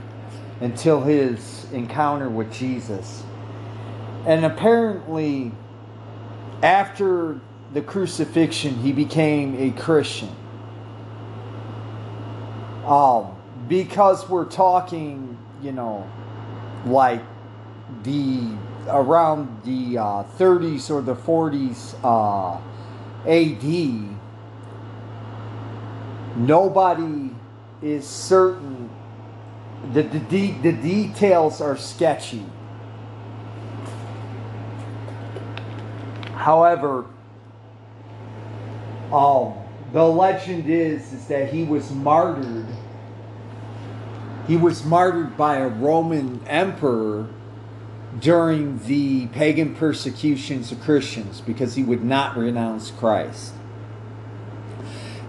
until his encounter with Jesus. And apparently, after the crucifixion, he became a Christian. Um, because we're talking, you know, like the around the uh, 30s or the 40s uh, AD, nobody is certain that the, de- the details are sketchy. However, um, the legend is, is that he was martyred. He was martyred by a Roman emperor during the pagan persecutions of Christians because he would not renounce Christ.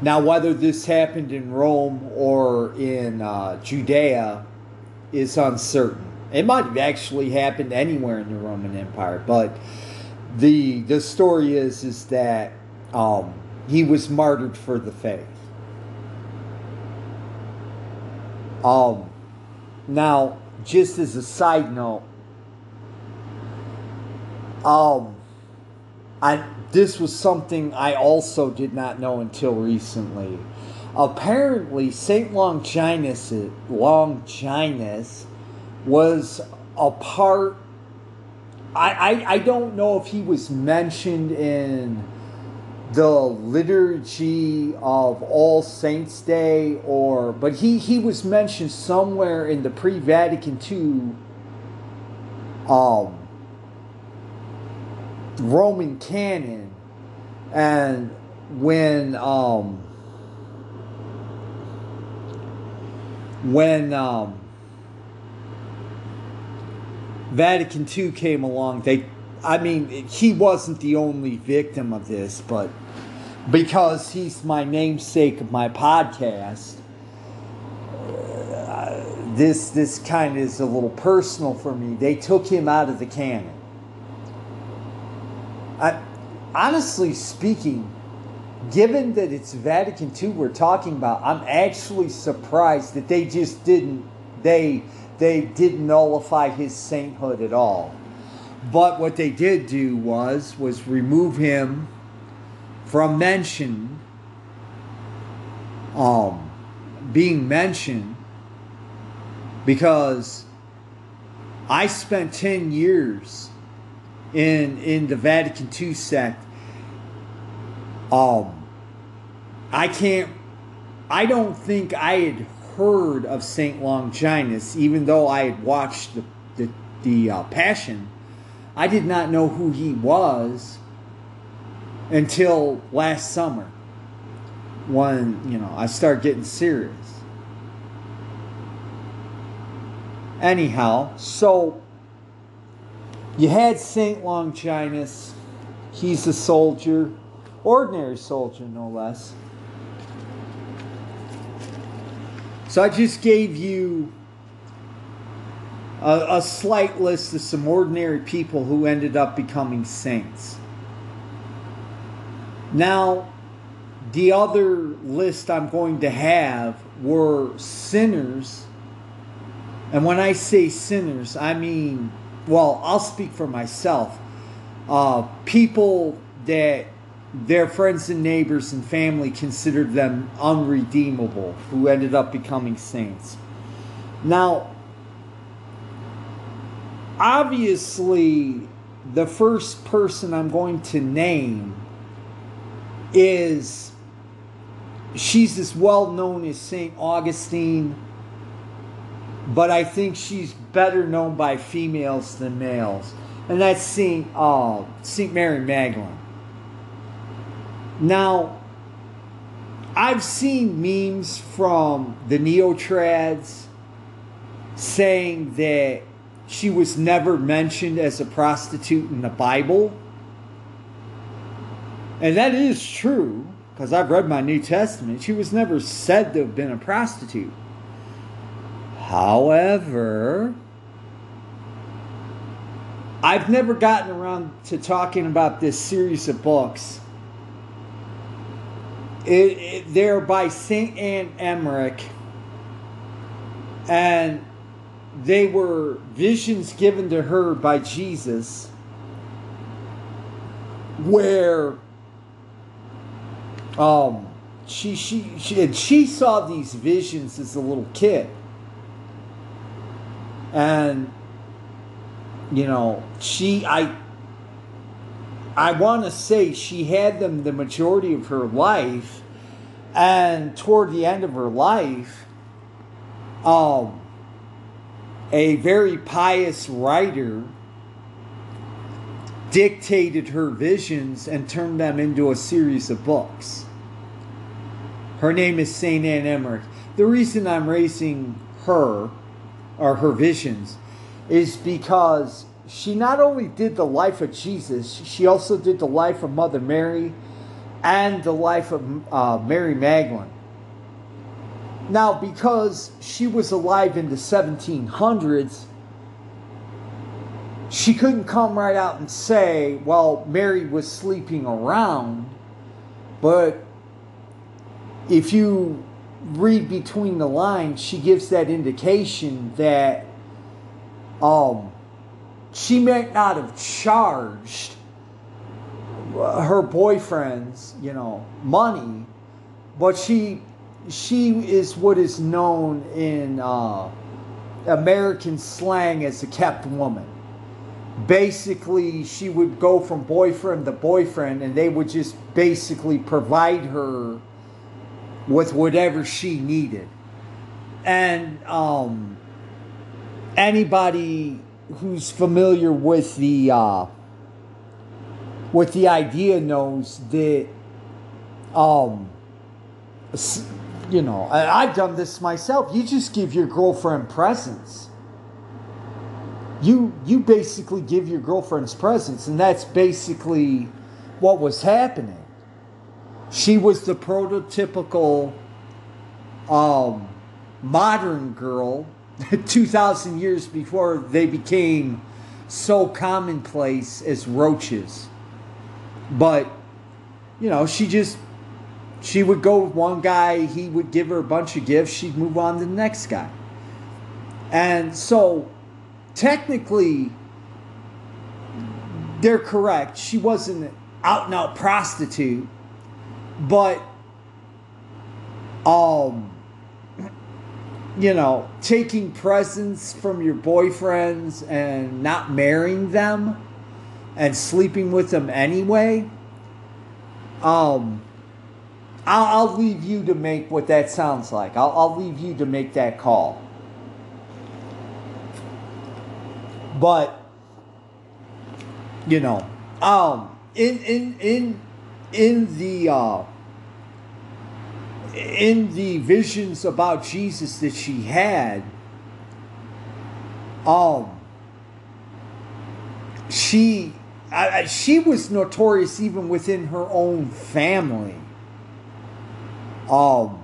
Now, whether this happened in Rome or in uh, Judea is uncertain. It might have actually happened anywhere in the Roman Empire, but the the story is is that um, he was martyred for the faith. Um, now, just as a side note, um, I this was something I also did not know until recently. Apparently, Saint Longinus Longinus was a part. I, I I don't know if he was mentioned in the liturgy of All Saints Day, or but he he was mentioned somewhere in the pre-Vatican II um, Roman canon, and when um, when um, Vatican II came along, they I mean, he wasn't the only victim of this, but because he's my namesake of my podcast, uh, this this kind of is a little personal for me. They took him out of the canon. I, honestly speaking, given that it's Vatican II we're talking about, I'm actually surprised that they just didn't they they didn't nullify his sainthood at all. But what they did do was was remove him from mention, um, being mentioned, because I spent ten years in in the Vatican II sect. Um, I can't. I don't think I had heard of Saint Longinus, even though I had watched the the, the uh, Passion I did not know who he was until last summer when, you know, I started getting serious. Anyhow, so you had St. Longinus. He's a soldier, ordinary soldier, no less. So I just gave you a, a slight list of some ordinary people who ended up becoming saints. Now, the other list I'm going to have were sinners. And when I say sinners, I mean, well, I'll speak for myself. Uh, people that their friends and neighbors and family considered them unredeemable, who ended up becoming saints. Now, obviously, the first person I'm going to name is she's as well known as St. Augustine, but I think she's better known by females than males. And that's St. Uh, St. Mary Magdalene. Now, I've seen memes from the neotrads saying that she was never mentioned as a prostitute in the Bible. And that is true, because I've read my New Testament. She was never said to have been a prostitute. However, I've never gotten around to talking about this series of books. It, it, they're by St. Anne Emmerich. And they were visions given to her by Jesus where um she she she and she saw these visions as a little kid and you know she i i want to say she had them the majority of her life and toward the end of her life um a very pious writer dictated her visions and turned them into a series of books. Her name is St. Anne Emmerich. The reason I'm raising her, or her visions, is because she not only did the life of Jesus, she also did the life of Mother Mary and the life of uh, Mary Magdalene. Now, because she was alive in the 1700s, she couldn't come right out and say, well, Mary was sleeping around. But if you read between the lines, she gives that indication that um, she might not have charged her boyfriends, you know, money, but she she is what is known in uh, American slang as a kept woman. basically she would go from boyfriend to boyfriend and they would just basically provide her with whatever she needed and um, anybody who's familiar with the uh, with the idea knows that um, you know I, I've done this myself. You just give your girlfriend presents. You you basically give your girlfriend's presents, and that's basically what was happening. She was the prototypical um, modern girl 2,000 years before they became so commonplace as roaches. But, you know, she just, she would go with one guy, he would give her a bunch of gifts, she'd move on to the next guy. And so, technically, they're correct. She wasn't an out and out prostitute, but, um, you know, taking presents from your boyfriends and not marrying them and sleeping with them anyway, um, I'll, I'll leave you to make what that sounds like. I'll, I'll leave you to make that call. But, you know, um, in, in, in, in the, uh, in the visions about Jesus that she had, um, she I, she was notorious even within her own family. Um,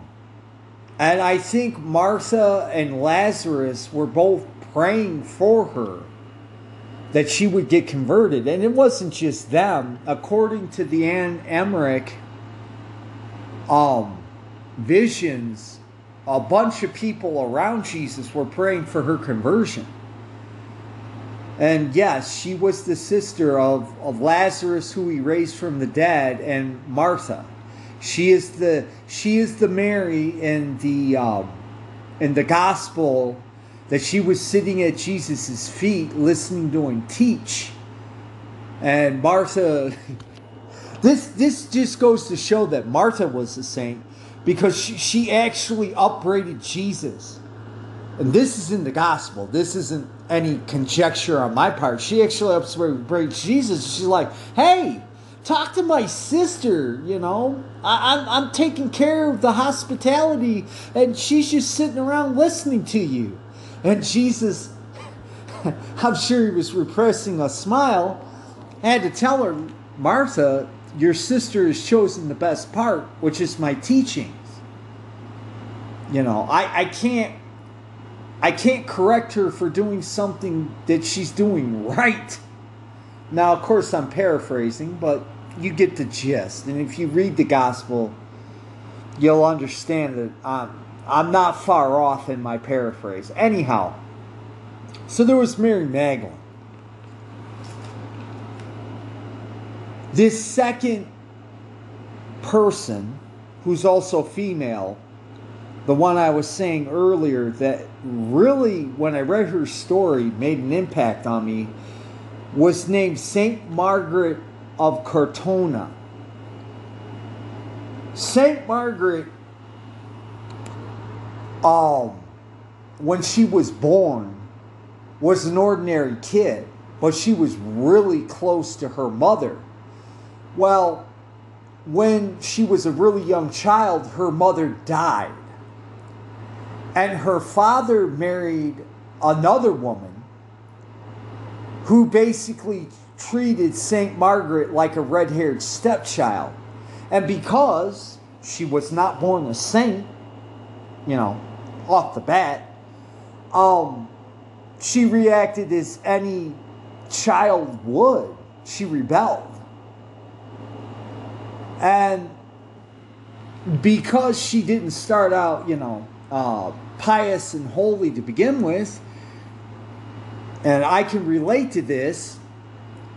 and I think Martha and Lazarus were both praying for her that she would get converted. And it wasn't just them. According to the Anne Emmerich um, visions, a bunch of people around Jesus were praying for her conversion. And yes, she was the sister of, of Lazarus who he raised from the dead and Martha. She is the she is the Mary in the um, in the gospel that she was sitting at Jesus' feet listening to him teach. And Martha this this just goes to show that Martha was a saint because she, she actually upbraided Jesus. And this is in the gospel. This isn't any conjecture on my part. She actually upbraided Jesus. She's like, hey, talk to my sister, you know. I, I'm, I'm taking care of the hospitality, and she's just sitting around listening to you. And Jesus, I'm sure he was repressing a smile, had to tell her, Martha, your sister has chosen the best part, which is my teachings. You know, I, I can't I can't correct her for doing something that she's doing right. Now, of course, I'm paraphrasing, but you get the gist. And if you read the gospel, you'll understand that I'm, I'm not far off in my paraphrase. Anyhow, so there was Mary Magdalene. This second person, who's also female, the one I was saying earlier that really, when I read her story, made an impact on me, was named Saint Margaret of Cortona. Saint Margaret, um, when she was born, was an ordinary kid, but she was really close to her mother well, when she was a really young child, her mother died. And her father married another woman who basically treated St. Margaret like a red haired stepchild. And because she was not born a saint, you know, off the bat, um, she reacted as any child would. She rebelled. And because she didn't start out, you know, uh, pious and holy to begin with, and I can relate to this,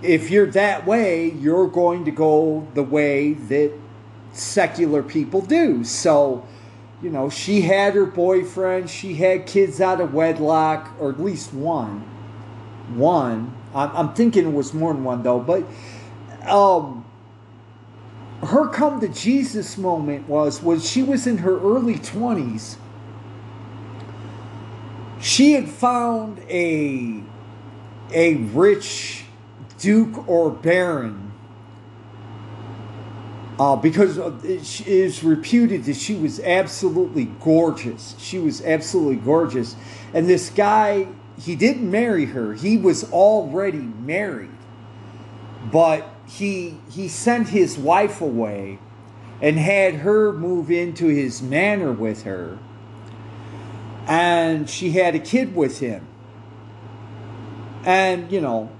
if you're that way, you're going to go the way that secular people do. So, you know, she had her boyfriend, she had kids out of wedlock, or at least one. One. I'm, thinking it was more than one though, but um, her come to Jesus moment was when she was in her early 20s. She had found a a rich duke or baron uh, because it is reputed that she was absolutely gorgeous. She was absolutely gorgeous. And this guy, he didn't marry her. He was already married. But he he sent his wife away and had her move into his manor with her. And she had a kid with him. And, you know,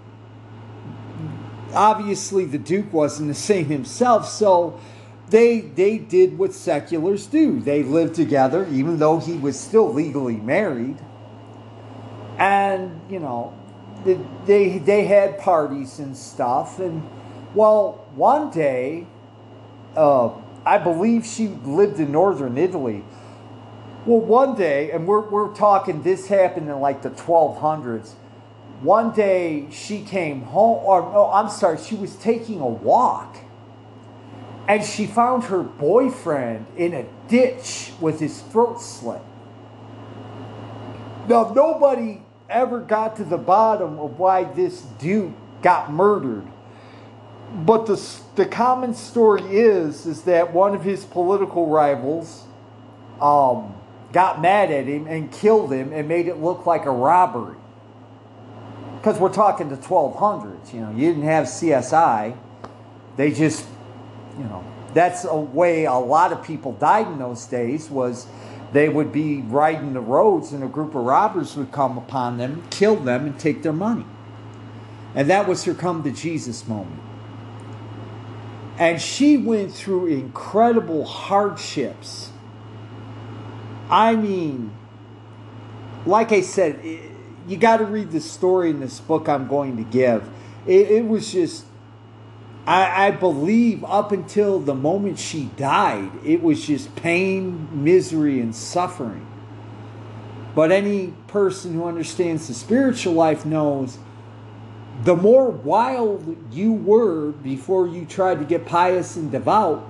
obviously the Duke wasn't the same himself, so they they did what seculars do. They lived together, even though he was still legally married. And you know, they they had parties and stuff. And well, one day, uh, I believe she lived in northern Italy. Well, one day, and we're we're talking. This happened in like the 1200s one day she came home, or oh, I'm sorry, she was taking a walk and she found her boyfriend in a ditch with his throat slit. Now, nobody ever got to the bottom of why this dude got murdered. But the, the common story is, is that one of his political rivals um, got mad at him and killed him and made it look like a robbery because we're talking the 1200s. You know, you didn't have CSI. They just, you know, that's a way a lot of people died in those days was they would be riding the roads and a group of robbers would come upon them, kill them, and take their money. And that was her come to Jesus moment. And she went through incredible hardships. I mean, like I said, you got to read the story in this book I'm going to give. It, it was just, I, I, believe, up until the moment she died, it was just pain, misery, and suffering. But any person who understands the spiritual life knows the more wild you were before you tried to get pious and devout,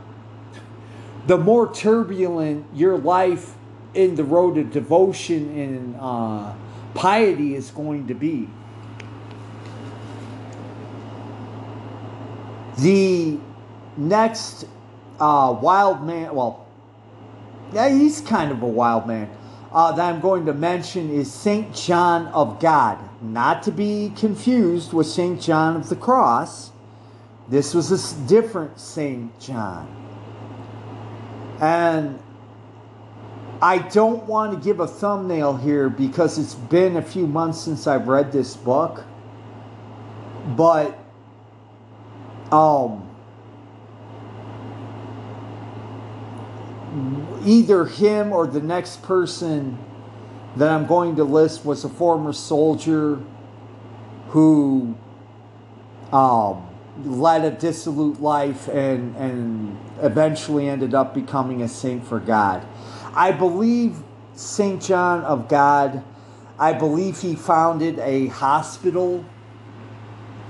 the more turbulent your life in the road of devotion and uh, piety is going to be. The next uh, wild man, well, yeah, he's kind of a wild man, uh, that I'm going to mention is St. John of God. Not to be confused with St. John of the Cross. This was a different St. John. And I don't want to give a thumbnail here because it's been a few months since I've read this book. But um either him or the next person that I'm going to list was a former soldier who um, led a dissolute life and, and eventually ended up becoming a saint for God. I believe St. John of God, I believe he founded a hospital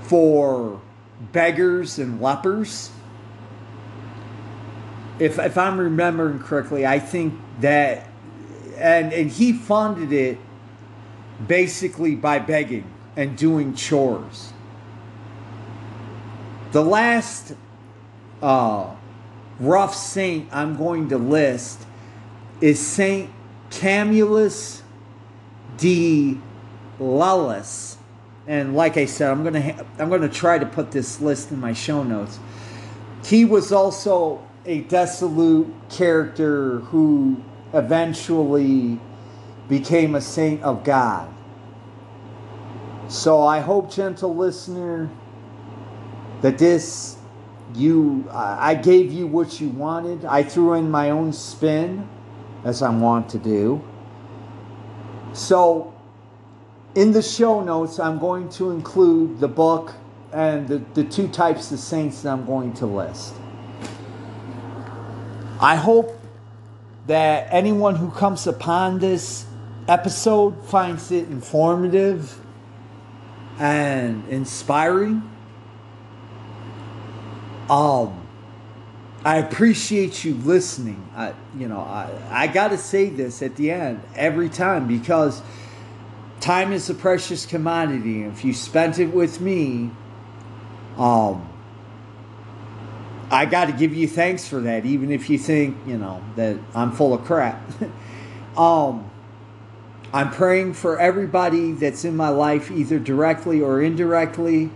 for beggars and lepers. If, if I'm remembering correctly, I think that, and, and he funded it basically by begging and doing chores. The last uh, rough saint I'm going to list is Saint Camillus de Lellis. And like I said, I'm gonna ha- I'm gonna try to put this list in my show notes. He was also a dissolute character who eventually became a saint of God. So I hope, gentle listener, that this you I gave you what you wanted. I threw in my own spin as I want to do. So, in the show notes, I'm going to include the book and the, the two types of saints that I'm going to list. I hope that anyone who comes upon this episode finds it informative and inspiring. Um, I appreciate you listening. I, you know, I, I got to say this at the end every time because time is a precious commodity. If you spent it with me, um, I got to give you thanks for that, even if you think, you know, that I'm full of crap. um, I'm praying for everybody that's in my life, either directly or indirectly.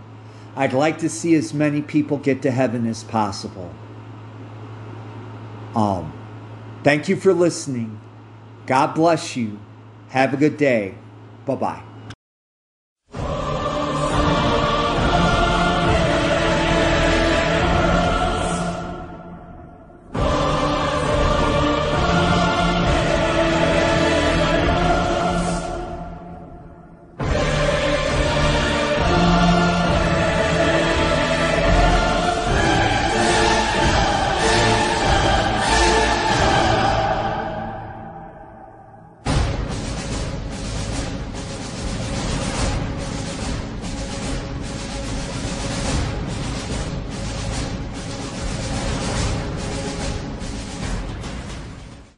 I'd like to see as many people get to heaven as possible. Um, thank you for listening. God bless you. Have a good day. Bye bye.